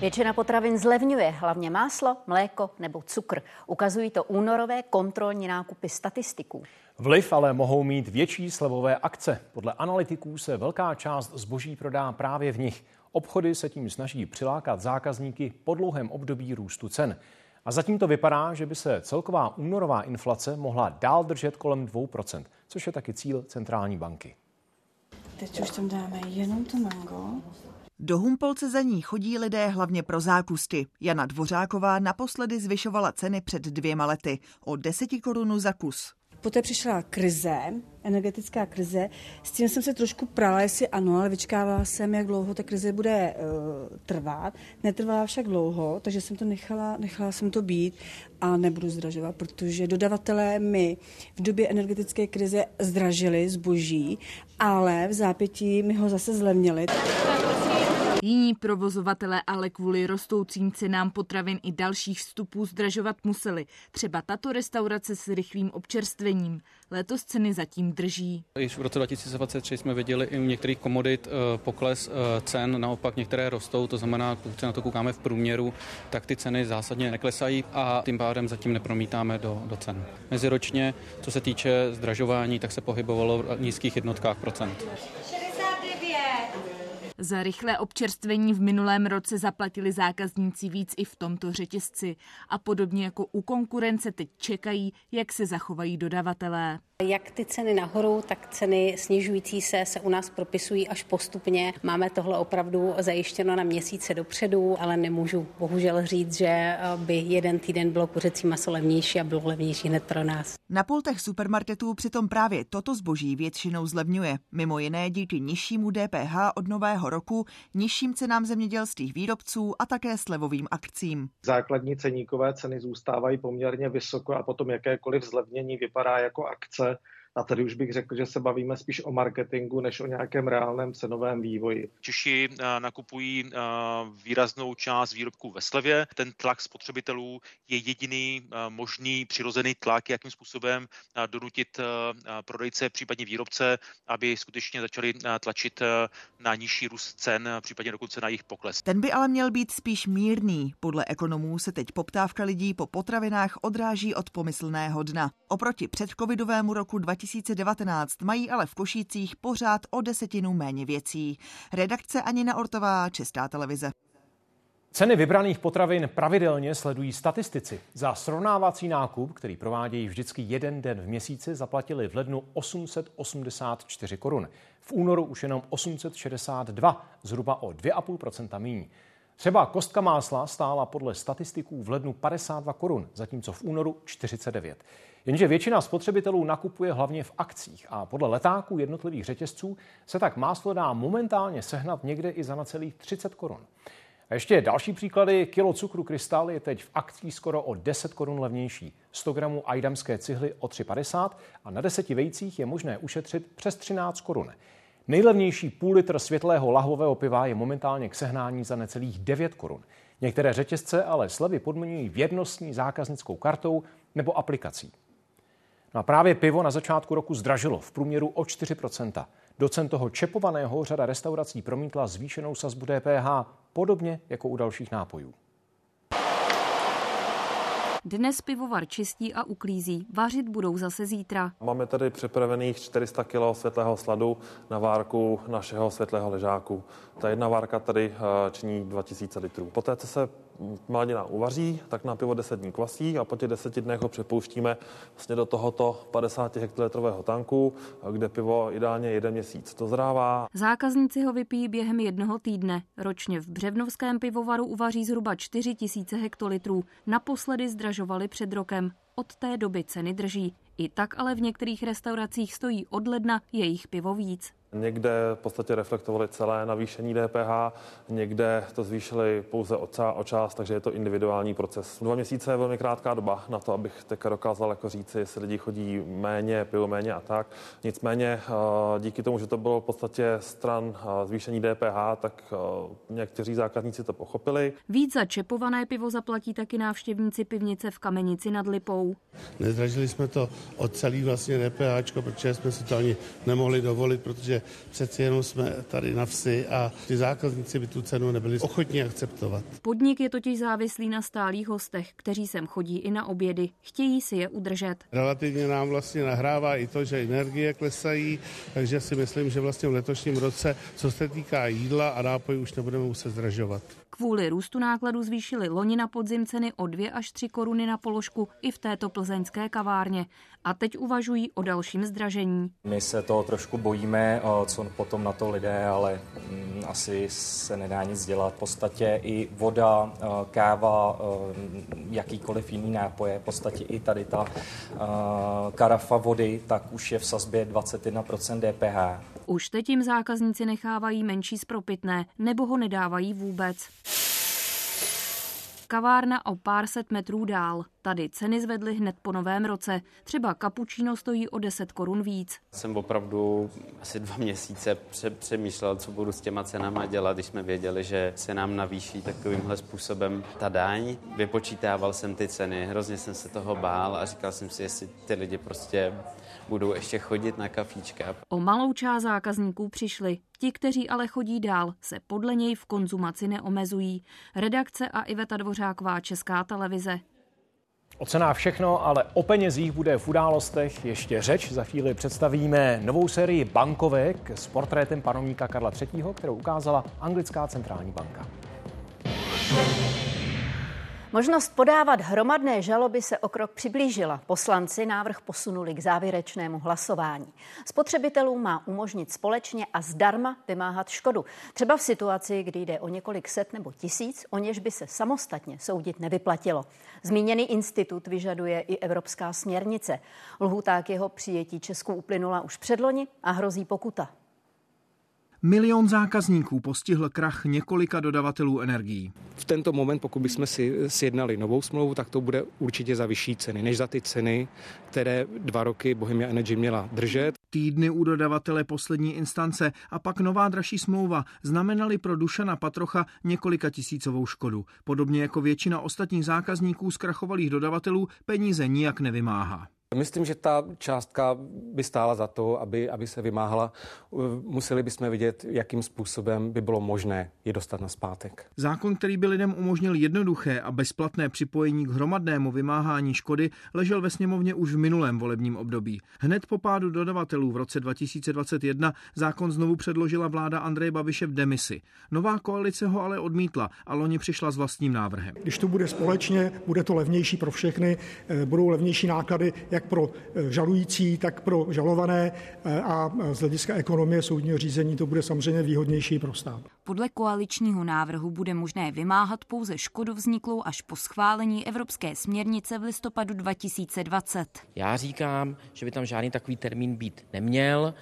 Většina potravin zlevňuje, hlavně máslo, mléko nebo cukr. Ukazují to únorové kontrolní nákupy statistiků. Vliv ale mohou mít větší slevové akce. Podle analytiků se velká část zboží prodá právě v nich. Obchody se tím snaží přilákat zákazníky po dlouhém období růstu cen. A zatím to vypadá, že by se celková únorová inflace mohla dál držet kolem 2%, což je taky cíl centrální banky. Teď už tam dáme jenom to mango. Do Humpolce za ní chodí lidé hlavně pro zákusty. Jana Dvořáková naposledy zvyšovala ceny před dvěma lety o 10 korun za kus. Poté přišla krize, energetická krize. S tím jsem se trošku prala, jestli ano, ale vyčkávala jsem, jak dlouho ta krize bude uh, trvat. Netrvala však dlouho, takže jsem to nechala, nechala jsem to být a nebudu zdražovat, protože dodavatelé mi v době energetické krize zdražili zboží, ale v zápětí mi ho zase zlevnili. Jiní provozovatelé ale kvůli rostoucím cenám potravin i dalších vstupů zdražovat museli. Třeba tato restaurace s rychlým občerstvením. Letos ceny zatím drží. Již v roce 2023 jsme viděli i u některých komodit eh, pokles eh, cen, naopak některé rostou, to znamená, pokud se na to koukáme v průměru, tak ty ceny zásadně neklesají a tím pádem zatím nepromítáme do, do cen. Meziročně, co se týče zdražování, tak se pohybovalo v nízkých jednotkách procent. Za rychlé občerstvení v minulém roce zaplatili zákazníci víc i v tomto řetězci a podobně jako u konkurence teď čekají, jak se zachovají dodavatelé. Jak ty ceny nahoru, tak ceny snižující se se u nás propisují až postupně. Máme tohle opravdu zajištěno na měsíce dopředu, ale nemůžu bohužel říct, že by jeden týden bylo kuřecí maso levnější a bylo levnější hned pro nás. Na pultech supermarketů přitom právě toto zboží většinou zlevňuje. Mimo jiné díky nižšímu DPH od nového roku, nižším cenám zemědělských výrobců a také slevovým akcím. Základní ceníkové ceny zůstávají poměrně vysoko a potom jakékoliv zlevnění vypadá jako akce Barca a tady už bych řekl, že se bavíme spíš o marketingu, než o nějakém reálném cenovém vývoji. Češi eh, nakupují eh, výraznou část výrobků ve slevě. Ten tlak spotřebitelů je jediný eh, možný přirozený tlak, jakým způsobem donutit prodejce, případně výrobce, aby skutečně začali tlačit na nižší růst cen, případně dokonce na jejich pokles. Ten by ale měl být spíš mírný. Podle ekonomů se teď poptávka lidí po potravinách odráží od pomyslného dna. Oproti předcovidovému roku 2019 mají ale v Košících pořád o desetinu méně věcí. Redakce Anina Ortová, Česká televize. Ceny vybraných potravin pravidelně sledují statistici. Za srovnávací nákup, který provádějí vždycky jeden den v měsíci, zaplatili v lednu 884 korun. V únoru už jenom 862, zhruba o 2,5% míň. Třeba kostka másla stála podle statistiků v lednu 52 korun, zatímco v únoru 49. Jenže většina spotřebitelů nakupuje hlavně v akcích a podle letáků jednotlivých řetězců se tak máslo dá momentálně sehnat někde i za na celých 30 korun. A ještě další příklady. Kilo cukru krystal je teď v akcí skoro o 10 korun levnější. 100 gramů ajdamské cihly o 3,50 a na deseti vejcích je možné ušetřit přes 13 korun. Nejlevnější půl litr světlého lahvového piva je momentálně k sehnání za necelých 9 korun. Některé řetězce ale slevy podmiňují vědnostní zákaznickou kartou nebo aplikací. No a právě pivo na začátku roku zdražilo v průměru o 4% Do cen toho čepovaného řada restaurací promítla zvýšenou sazbu DPH, podobně jako u dalších nápojů. Dnes pivovar čistí a uklízí. Vařit budou zase zítra. Máme tady připravených 400 kg světlého sladu na várku našeho světlého ležáku. Ta jedna várka tady eh, činí 2000 litrů. Poté, co se mladina uvaří, tak na pivo 10 dní kvasí a po těch 10 dnech ho přepouštíme vlastně do tohoto 50 hektolitrového tanku, kde pivo ideálně jeden měsíc dozrává. Zákazníci ho vypijí během jednoho týdne. Ročně v Břevnovském pivovaru uvaří zhruba 4 tisíce hektolitrů. Naposledy zdražovali před rokem. Od té doby ceny drží. I tak ale v některých restauracích stojí od ledna jejich pivo víc. Někde v podstatě reflektovali celé navýšení DPH, někde to zvýšili pouze o část, takže je to individuální proces. Dva měsíce je velmi krátká doba na to, abych teď dokázal jako říci, jestli lidi chodí méně, pijou méně a tak. Nicméně eh, díky tomu, že to bylo v podstatě stran eh, zvýšení DPH, tak eh, někteří zákazníci to pochopili. Víc za čepované pivo zaplatí taky návštěvníci pivnice v Kamenici nad Lipou. Nezdražili jsme to od celý vlastně DPH, protože jsme si to ani nemohli dovolit, protože přeci jenom jsme tady na vsi a ty zákazníci by tu cenu nebyli ochotní akceptovat. Podnik je totiž závislý na stálých hostech, kteří sem chodí i na obědy. Chtějí si je udržet. Relativně nám vlastně nahrává i to, že energie klesají, takže si myslím, že vlastně v letošním roce, co se týká jídla a nápojů, už nebudeme muset zdražovat. Kvůli růstu nákladu zvýšili loni na podzim ceny o 2 až 3 koruny na položku i v této plzeňské kavárně. A teď uvažují o dalším zdražení. My se to trošku bojíme, co potom na to lidé, ale mm, asi se nedá nic dělat. V podstatě i voda, káva, jakýkoliv jiný nápoje, v podstatě i tady ta karafa vody, tak už je v sazbě 21% DPH. Už teď jim zákazníci nechávají menší spropitné nebo ho nedávají vůbec. Kavárna o pár set metrů dál. Tady ceny zvedly hned po novém roce. Třeba kapučíno stojí o 10 korun víc. Jsem opravdu asi dva měsíce pře- přemýšlel, co budu s těma cenama dělat, když jsme věděli, že se nám navýší takovýmhle způsobem ta daň. Vypočítával jsem ty ceny, hrozně jsem se toho bál a říkal jsem si, jestli ty lidi prostě budou ještě chodit na kafíčka. O malou část zákazníků přišli. Ti, kteří ale chodí dál, se podle něj v konzumaci neomezují. Redakce a Iveta Dvořáková, Česká televize. O cenách všechno, ale o penězích bude v událostech ještě řeč. Za chvíli představíme novou sérii bankovek s portrétem panovníka Karla III., kterou ukázala anglická centrální banka. Možnost podávat hromadné žaloby se o krok přiblížila. Poslanci návrh posunuli k závěrečnému hlasování. Spotřebitelům má umožnit společně a zdarma vymáhat škodu. Třeba v situaci, kdy jde o několik set nebo tisíc, o něž by se samostatně soudit nevyplatilo. Zmíněný institut vyžaduje i evropská směrnice. Lhůta k jeho přijetí Česku uplynula už předloni a hrozí pokuta. Milion zákazníků postihl krach několika dodavatelů energií. V tento moment, pokud bychom si sjednali novou smlouvu, tak to bude určitě za vyšší ceny, než za ty ceny, které dva roky Bohemia Energy měla držet. Týdny u dodavatele poslední instance a pak nová dražší smlouva znamenaly pro Dušana Patrocha několika tisícovou škodu. Podobně jako většina ostatních zákazníků zkrachovalých dodavatelů peníze nijak nevymáhá. Myslím, že ta částka by stála za to, aby, aby se vymáhala. Museli bychom vidět, jakým způsobem by bylo možné je dostat na zpátek. Zákon, který by lidem umožnil jednoduché a bezplatné připojení k hromadnému vymáhání škody, ležel ve sněmovně už v minulém volebním období. Hned po pádu dodavatelů v roce 2021 zákon znovu předložila vláda Andreje Babiše v demisi. Nová koalice ho ale odmítla a loni přišla s vlastním návrhem. Když to bude společně, bude to levnější pro všechny, eh, budou levnější náklady jak pro eh, žalující, tak pro žalované eh, a z hlediska ekonomie soudního řízení to bude samozřejmě výhodnější pro stát. Podle koaličního návrhu bude možné vymáhat pouze škodu vzniklou až po schválení Evropské směrnice v listopadu 2020. Já říkám, že by tam žádný takový termín být neměl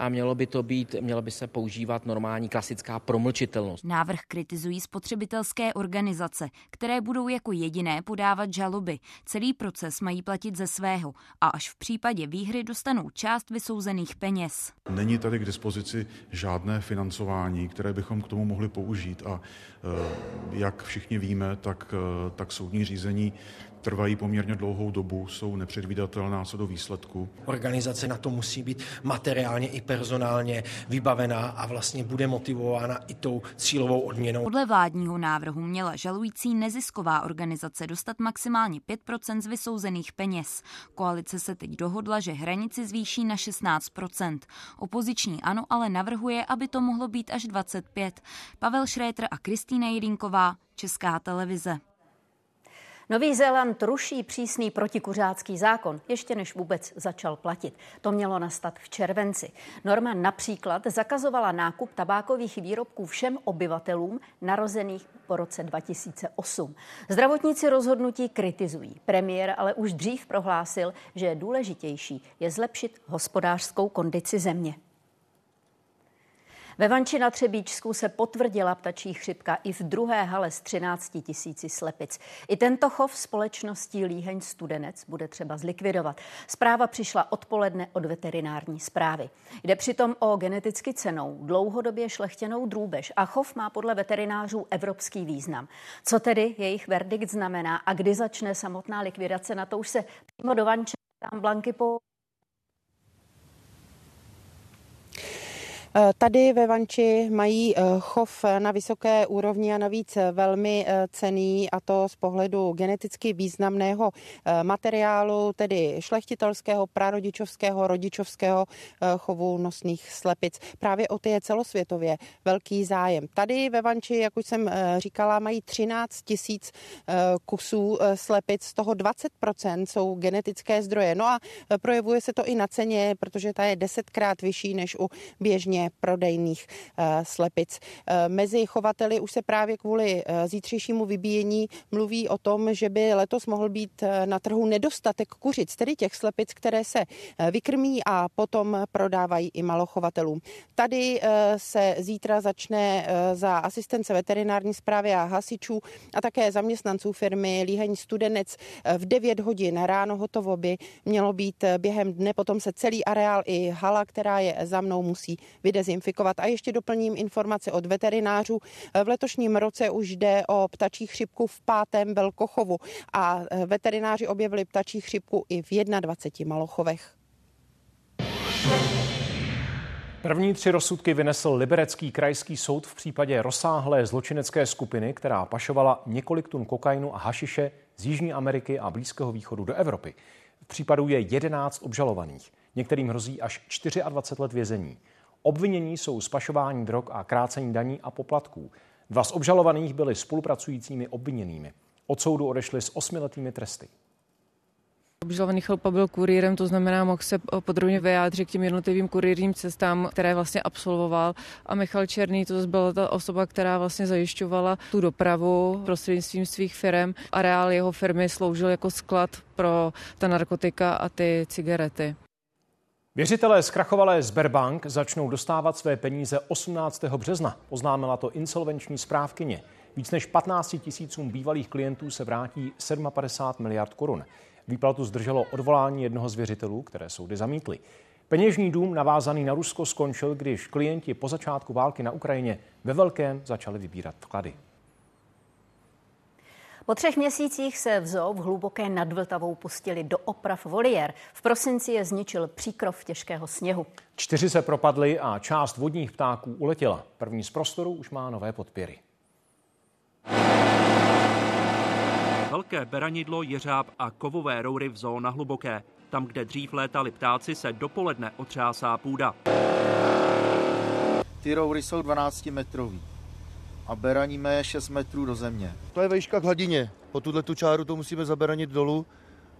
a mělo by to být, mělo by se používat normální klasická promlčitelnost. Návrh kritizují spotřebitelské organizace, které budou jako jediné podávat žaloby. Celý proces mají platit ze svého a až v případě výhry dostanou část vysouzených peněz. Není tady k dispozici žádné financování, které bychom k tomu mohli použít a eh, jak všichni víme, tak, eh, tak soudní řízení trvají poměrně dlouhou dobu, jsou nepředvídatelná co do výsledku. Organizace na to musí být materiálně i personálně vybavená a vlastně bude motivována i tou cílovou odměnou. Podle vládního návrhu měla žalující nezisková organizace dostat maximálně 5% z vysouzených peněz. Koalice se teď dohodla, že hranici zvýší na 16%. Opoziční ano ale navrhuje, aby to mohlo být až 25. Pavel Šrétr a Kristýna Jirinková, Česká televize. Nový Zéland ruší přísný protikuřácký zákon, ještě než vůbec začal platit. To mělo nastat v červenci. Norma například zakazovala nákup tabákových výrobků všem obyvatelům narozených po roce 2008. Zdravotníci rozhodnutí kritizují. Premiér ale už dřív prohlásil, že důležitější je zlepšit hospodářskou kondici země. Ve Vanči na Třebíčsku se potvrdila ptačí chřipka i v druhé hale z 13 tisíci slepic. I tento chov společností Líheň Studenec bude třeba zlikvidovat. Zpráva přišla odpoledne od veterinární zprávy. Jde přitom o geneticky cenou, dlouhodobě šlechtěnou drůbež a chov má podle veterinářů evropský význam. Co tedy jejich verdikt znamená a kdy začne samotná likvidace, na to už se přímo do Vanče tam Blanky po tady ve Vanči mají eh, chov na vysoké úrovni a navíc velmi eh, cený a to z pohledu geneticky významného materiálu, tedy šlechtitelského, prarodičovského, rodičovského chovu nosných slepic. Právě o ty je celosvětově velký zájem. Tady ve Vanči, jak už jsem říkala, mají 13 tisíc kusů slepic, z toho 20% jsou genetické zdroje. No a projevuje se to i na ceně, protože ta je desetkrát vyšší než u běžně méně prodejných eh, slepic. Eh, mezi chovateli už se právě kvůli eh, zítřejšímu vybíjení mluví o tom, že by letos mohl být na trhu nedostatek kuřic, tedy těch slepic, které se vykrmí a potom prodávají i malochovatelům. Tady se zítra začne za asistence veterinární zprávy a hasičů a také zaměstnanců firmy Líheň Studenec v 9 hodin ráno hotovo by mělo být během dne. Potom se celý areál i hala, která je za mnou, musí vydezinfikovat. A ještě doplním informace od veterinářů. V letošním roce už jde o ptačí chřipku v pátém velkochovu a veterináři objevili ptačí chřipku i v 21 malochovech. První tři rozsudky vynesl liberecký krajský soud v případě rozsáhlé zločinecké skupiny, která pašovala několik tun kokainu a hašiše z Jižní Ameriky a Blízkého východu do Evropy. V případu je 11 obžalovaných. Některým hrozí až 24 let vězení. Obvinění jsou spašování drog a krácení daní a poplatků. Dva z obžalovaných byli spolupracujícími obviněnými. Od soudu odešli s osmiletými tresty. Obžalovaný chalpa byl kurýrem, to znamená, mohl se podrobně vyjádřit k těm jednotlivým kurýrním cestám, které vlastně absolvoval. A Michal Černý, to byla ta osoba, která vlastně zajišťovala tu dopravu prostřednictvím svých firm. Areál jeho firmy sloužil jako sklad pro ta narkotika a ty cigarety. Věřitelé zkrachovalé Sberbank začnou dostávat své peníze 18. března, oznámila to insolvenční správkyně. Víc než 15 tisícům bývalých klientů se vrátí 57 miliard korun. Výplatu zdrželo odvolání jednoho z věřitelů, které soudy zamítly. Peněžní dům navázaný na Rusko skončil, když klienti po začátku války na Ukrajině ve velkém začali vybírat vklady. Po třech měsících se v zoo v hluboké nad Vltavou pustili do oprav voliér. V prosinci je zničil příkrov těžkého sněhu. Čtyři se propadly a část vodních ptáků uletěla. První z prostoru už má nové podpěry. Velké beranidlo, jeřáb a kovové roury v zoo na hluboké. Tam, kde dřív létali ptáci, se dopoledne otřásá půda. Ty roury jsou 12 metrový a beraníme 6 metrů do země. To je vejška k hladině. Po tuhle tu čáru to musíme zaberanit dolů,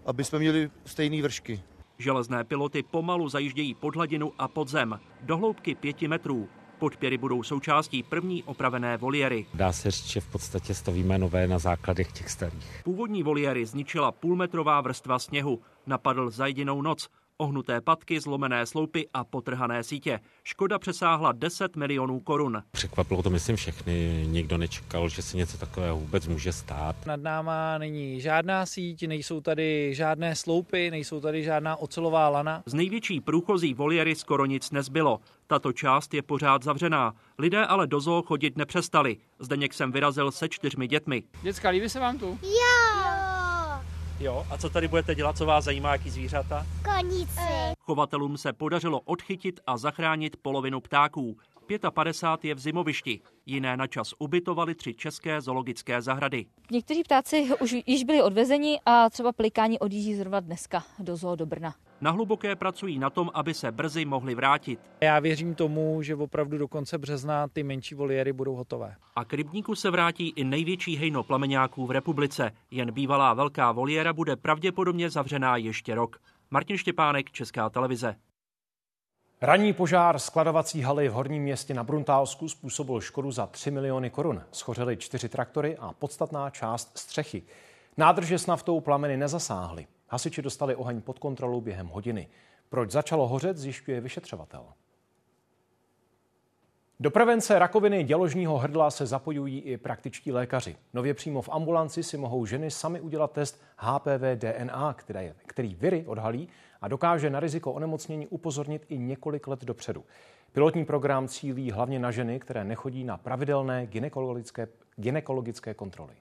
aby jsme měli stejné vršky. Železné piloty pomalu zajíždějí pod hladinu a pod zem, do hloubky 5 metrů. Podpěry budou součástí první opravené voliéry. Dá se říct, že v podstatě stavíme nové na základech těch starých. Původní voliéry zničila půlmetrová vrstva sněhu. Napadl za jedinou noc. Ohnuté patky, zlomené sloupy a potrhané sítě. Škoda přesáhla 10 milionů korun. Překvapilo to, myslím, všechny. Nikdo nečekal, že se něco takového vůbec může stát. Nad náma není žádná síť, nejsou tady žádné sloupy, nejsou tady žádná ocelová lana. Z největší průchozí voliery skoro nic nezbylo. Tato část je pořád zavřená. Lidé ale do zoo chodit nepřestali. Zdeněk jsem vyrazil se čtyřmi dětmi. Děcka, líbí se vám tu? Jo! Jo, a co tady budete dělat, co vás zajímá, jaký zvířata? Konici. Chovatelům se podařilo odchytit a zachránit polovinu ptáků. 55 je v zimovišti, jiné na čas ubytovali tři české zoologické zahrady. Někteří ptáci už již byli odvezeni a třeba pelikáni odjíždí zrovna dneska do zoo do Brna. Na hluboké pracují na tom, aby se brzy mohli vrátit. Já věřím tomu, že opravdu do konce března ty menší voliéry budou hotové. A k rybníku se vrátí i největší hejno plameňáků v republice. Jen bývalá velká voliéra bude pravděpodobně zavřená ještě rok. Martin Štěpánek, Česká televize. Ranní požár skladovací haly v Horním městě na Bruntálsku způsobil škodu za 3 miliony korun. Schořely čtyři traktory a podstatná část střechy. Nádrže s naftou plameny nezasáhly. Hasiči dostali oheň pod kontrolu během hodiny. Proč začalo hořet, zjišťuje vyšetřovatel. Do prevence rakoviny děložního hrdla se zapojují i praktičtí lékaři. Nově přímo v ambulanci si mohou ženy sami udělat test HPV DNA, který, viry odhalí a dokáže na riziko onemocnění upozornit i několik let dopředu. Pilotní program cílí hlavně na ženy, které nechodí na pravidelné gynekologické, gynekologické kontroly.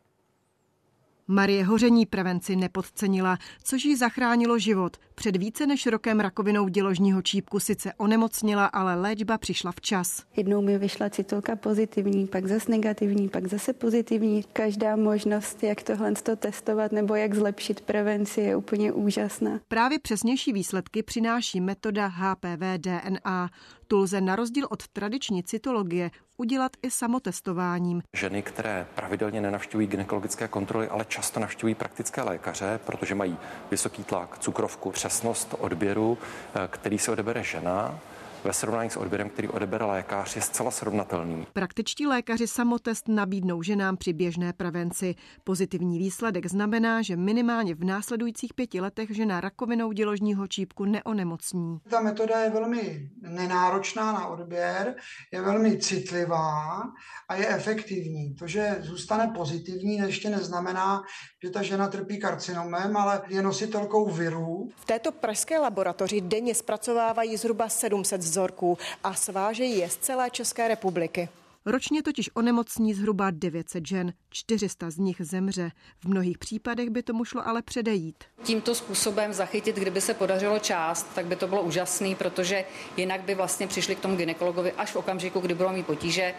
Marie Hoření prevenci nepodcenila, což jí zachránilo život. Před více než rokem rakovinou děložního čípku sice onemocnila, ale léčba přišla včas. Jednou mi vyšla citulka pozitivní, pak zase negativní, pak zase pozitivní. Každá možnost, jak tohle testovat nebo jak zlepšit prevenci, je úplně úžasná. Právě přesnější výsledky přináší metoda HPV DNA. Tu lze na rozdíl od tradiční cytologie udělat i samotestováním. Ženy, které pravidelně nenavštěvují gynekologické kontroly, ale často navštěvují praktické lékaře, protože mají vysoký tlak, cukrovku, přesnost odběru, eh, který se odebere žena, ve srovnání s odběrem, který odebere lékař, je zcela srovnatelný. Praktičtí lékaři samotest nabídnou ženám při běžné prevenci. Pozitivní výsledek znamená, že minimálně v následujících pěti letech žena rakovinou děložního čípku neonemocní. Ta metoda je velmi nenáročná na odběr, je velmi citlivá a je efektivní. To, že zůstane pozitivní, ještě neznamená, že ta žena trpí karcinomem, ale je nositelkou virů. V této pražské laboratoři denně zpracovávají zhruba 700 vzorků a svážejí je z celé České republiky. Ročně totiž onemocní zhruba 900 žen, 400 z nich zemře. V mnohých případech by tomu šlo ale předejít. Tímto způsobem zachytit, kdyby se podařilo část, tak by to bylo úžasné, protože jinak by vlastně přišli k tomu ginekologovi až v okamžiku, kdy budou mít potíže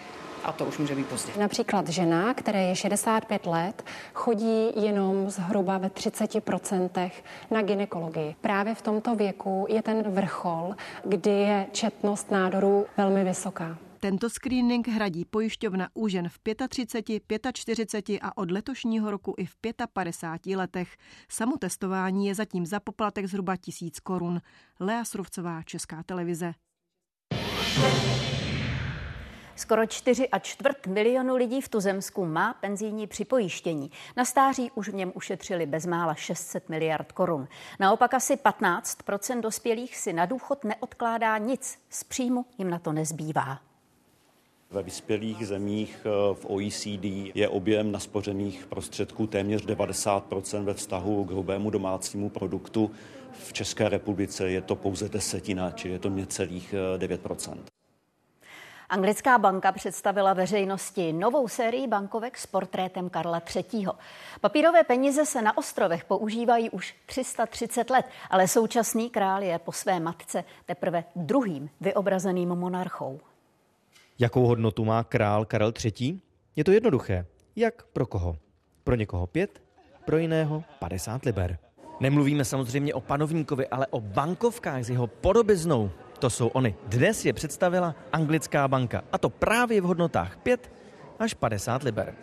a to už může být pozdě. Například žena, které je 65 let, chodí jenom zhruba ve 30% na ginekologii. Právě v tomto věku je ten vrchol, kdy je četnost nádorů velmi vysoká. Tento screening hradí pojišťovna u žen v 35, 45 a od letošního roku i v 55 letech. Samotestování je zatím za poplatek zhruba tisíc korun. Lea Srovcová, Česká televize. Skoro 4 a čtvrt milionu lidí v tuzemsku má penzijní připojištění. Na stáří už v něm ušetřili bezmála 600 miliard korun. Naopak asi 15% dospělých si na důchod neodkládá nic. Z příjmu jim na to nezbývá. Ve vyspělých zemích eh, v OECD je objem naspořených prostředků téměř 90% ve vztahu k hrubému domácímu produktu. V České republice je to pouze desetina, čili je to necelých 9 Anglická banka představila veřejnosti novou sérii bankovek s portrétem Karla III. Papírové peníze se na ostrovech používají už 330 let, ale současný král je po své matce teprve druhým vyobrazeným monarchou. Jakou hodnotu má král Karel III? Je to jednoduché. Jak pro koho? Pro někoho pět, pro jiného 50 liber. Nemluvíme samozřejmě o panovníkovi, ale o bankovkách s jeho podobiznou. To jsou oni. Dnes je představila anglická banka, a to právě v hodnotách 5 až 50 liber.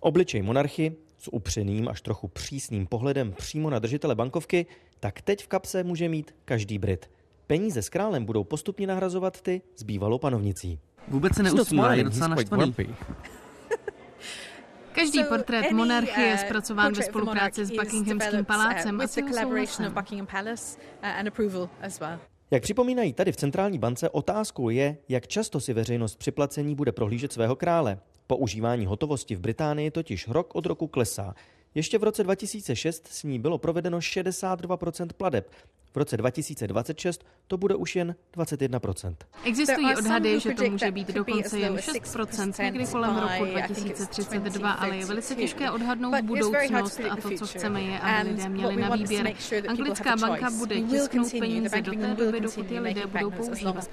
Obličej monarchy s upřeným až trochu přísným pohledem přímo na držitele bankovky, tak teď v kapse může mít každý Brit. Peníze s králem budou postupně nahrazovat ty s bývalou panovnicí. Vůbec se neusmívá, je docela naštvaný. Každý portrét monarchy je uh, zpracován ve spolupráci s Buckinghamským palácem a s Jak připomínají tady v centrální bance, otázkou je, jak často si veřejnost při placení bude prohlížet svého krále. Používání hotovosti v Británii totiž rok od roku klesá. Ještě v roce 2006 s ní bylo provedeno 62% pladeb. V roce 2026 to bude už jen 21%. Existují odhady, že to může být dokonce jen 6%, někdy kolem roku 2032, ale je velice těžké odhadnout budoucnost a to, co chceme, je, aby lidé měli na výběr. Anglická banka bude tisknout peníze do té doby, dokud je lidé budou používat.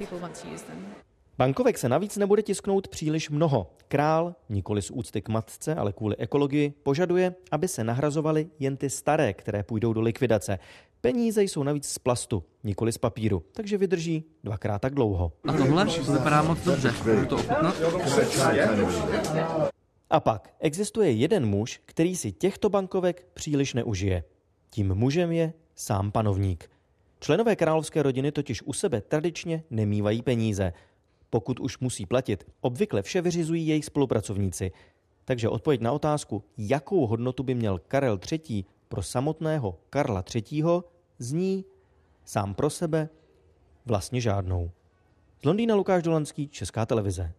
Bankovek se navíc nebude tisknout příliš mnoho. Král, nikoli z úcty k matce, ale kvůli ekologii, požaduje, aby se nahrazovaly jen ty staré, které půjdou do likvidace. Peníze jsou navíc z plastu, nikoli z papíru, takže vydrží dvakrát tak dlouho. A tohle to vypadá moc dobře. Můžu to ochutnat? A pak existuje jeden muž, který si těchto bankovek příliš neužije. Tím mužem je sám panovník. Členové královské rodiny totiž u sebe tradičně nemývají peníze – pokud už musí platit, obvykle vše vyřizují jejich spolupracovníci. Takže odpověď na otázku, jakou hodnotu by měl Karel III. pro samotného Karla III. zní sám pro sebe vlastně žádnou. Z Londýna Lukáš Dolanský, Česká televize.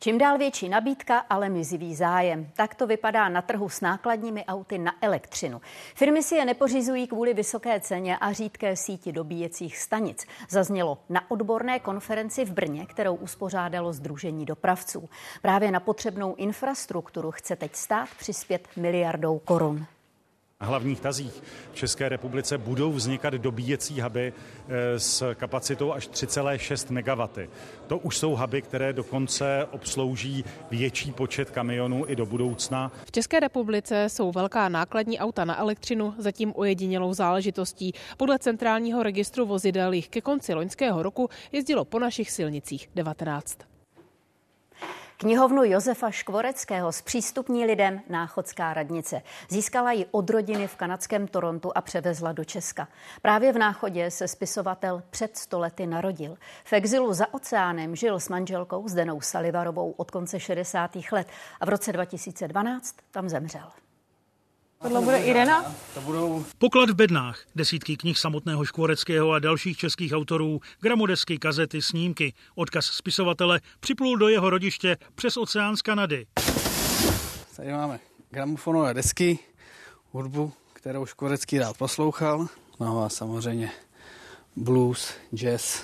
Čím dál větší nabídka, ale mizivý zájem. Tak to vypadá na trhu s nákladními auty na elektřinu. Firmy si je nepořizují kvůli vysoké ceně a řídké síti dobíjecích stanic. Zaznělo na odborné konferenci v Brně, kterou uspořádalo Združení dopravců. Právě na potřebnou infrastrukturu chce teď stát přispět miliardou korun. Hlavních tazích v České republice budou vznikat dobíjecí huby eh, s kapacitou až 3,6 MW. To už jsou huby, které dokonce obslouží větší počet kamionů i do budoucna. V České republice jsou velká nákladní auta na elektřinu zatím ojedinělou záležitostí. Podle centrálního registru vozidel jich ke konci loňského roku jezdilo po našich silnicích 19. Knihovnu Josefa Škvoreckého zpřístupní lidem Náchodská radnice. Získala ji od rodiny v kanadském Torontu a převezla do Česka. Právě v Náchodě se spisovatel před stolety narodil. V exilu za oceánem žil s manželkou Zdenou Salivarovou od konce 60. let a v roce 2012 tam zemřel. Tohle bude Irena? To budou... Poklad v bednách, desítky knih samotného Škvoreckého a dalších českých autorů, gramodesky, kazety, snímky. Odkaz spisovatele připlul do jeho rodiště přes oceán z Kanady. Tady máme gramofonové desky, hudbu, kterou Škvorecký rád poslouchal. No a samozřejmě blues, jazz,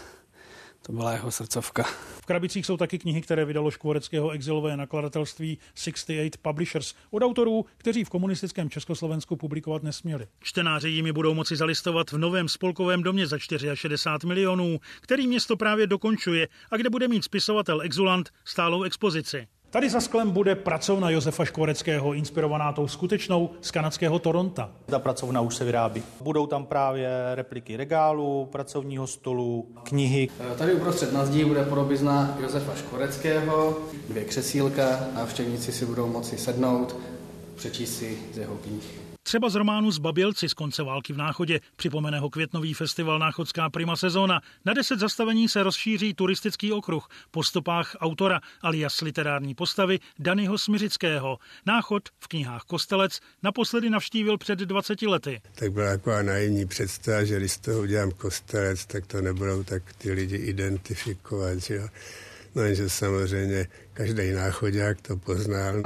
to byla jeho srdcovka. V krabicích jsou taky knihy, které vydalo škvoreckého exilové nakladatelství 68 Publishers od autorů, kteří v komunistickém Československu publikovat nesměli. Čtenáři jimi budou moci zalistovat v novém spolkovém domě za 64 milionů, který město právě dokončuje a kde bude mít spisovatel Exulant stálou expozici. Tady za sklem bude pracovna Josefa Škvoreckého, inspirovaná tou skutečnou z kanadského Toronta. Ta pracovna už se vyrábí. Budou tam právě repliky regálů, pracovního stolu, knihy. Tady uprostřed na zdi bude podobizna Josefa Škvoreckého, dvě křesílka, návštěvníci si budou moci sednout, přečíst si z jeho knih. Třeba z románu Zbabělci z konce války v Náchodě připomene ho květnový festival Náchodská prima sezóna. Na deset zastavení se rozšíří turistický okruh po stopách autora alias literární postavy Danyho Smiřického. Náchod v knihách Kostelec naposledy navštívil před 20 lety. Tak byla taková naivní představa, že když z toho udělám Kostelec, tak to nebudou tak ty lidi identifikovat. Že jo? No jenže samozřejmě každý náchodák to poznal.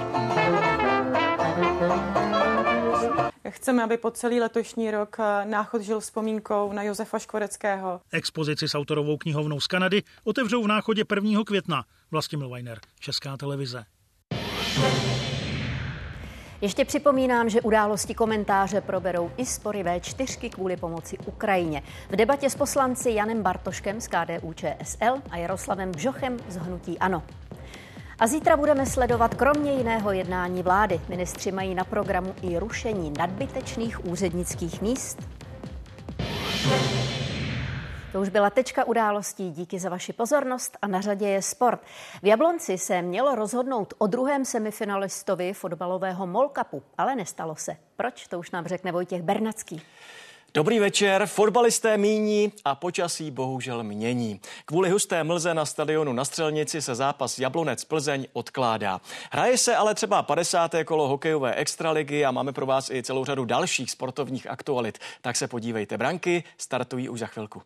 Chceme, aby po celý letošní rok eh, Náchod žil vzpomínkou na Josefa Škvoreckého. Expozici s autorovou knihovnou z Kanady otevřou v Náchodě 1. května. Vlastimil Weiner, Česká televize. Ještě připomínám, že události komentáře proberou i spory V4 kvůli pomoci Ukrajině. V debatě s poslanci Janem Bartoškem z KDU ČSL a Jaroslavem Bžochem z Hnutí Ano. A zítra budeme sledovat kromě jiného jednání vlády. Ministři mají na programu i rušení nadbytečných úřednických míst. To už byla tečka událostí. Díky za vaši pozornost a na řadě je sport. V Jablonci se mělo rozhodnout o druhém semifinalistovi fotbalového Molkapu, ale nestalo se. Proč? To už nám řekne Vojtěch Bernacký. Dobrý večer. Fotbalisté míní a počasí bohužel mění. Kvůli husté mlze na stadionu na Střelnici se zápas Jablonec Plzeň odkládá. Hraje se ale třeba 50. kolo hokejové extraligy a máme pro vás i celou řadu dalších sportovních aktualit. Tak se podívejte. Branky startují už za chvilku.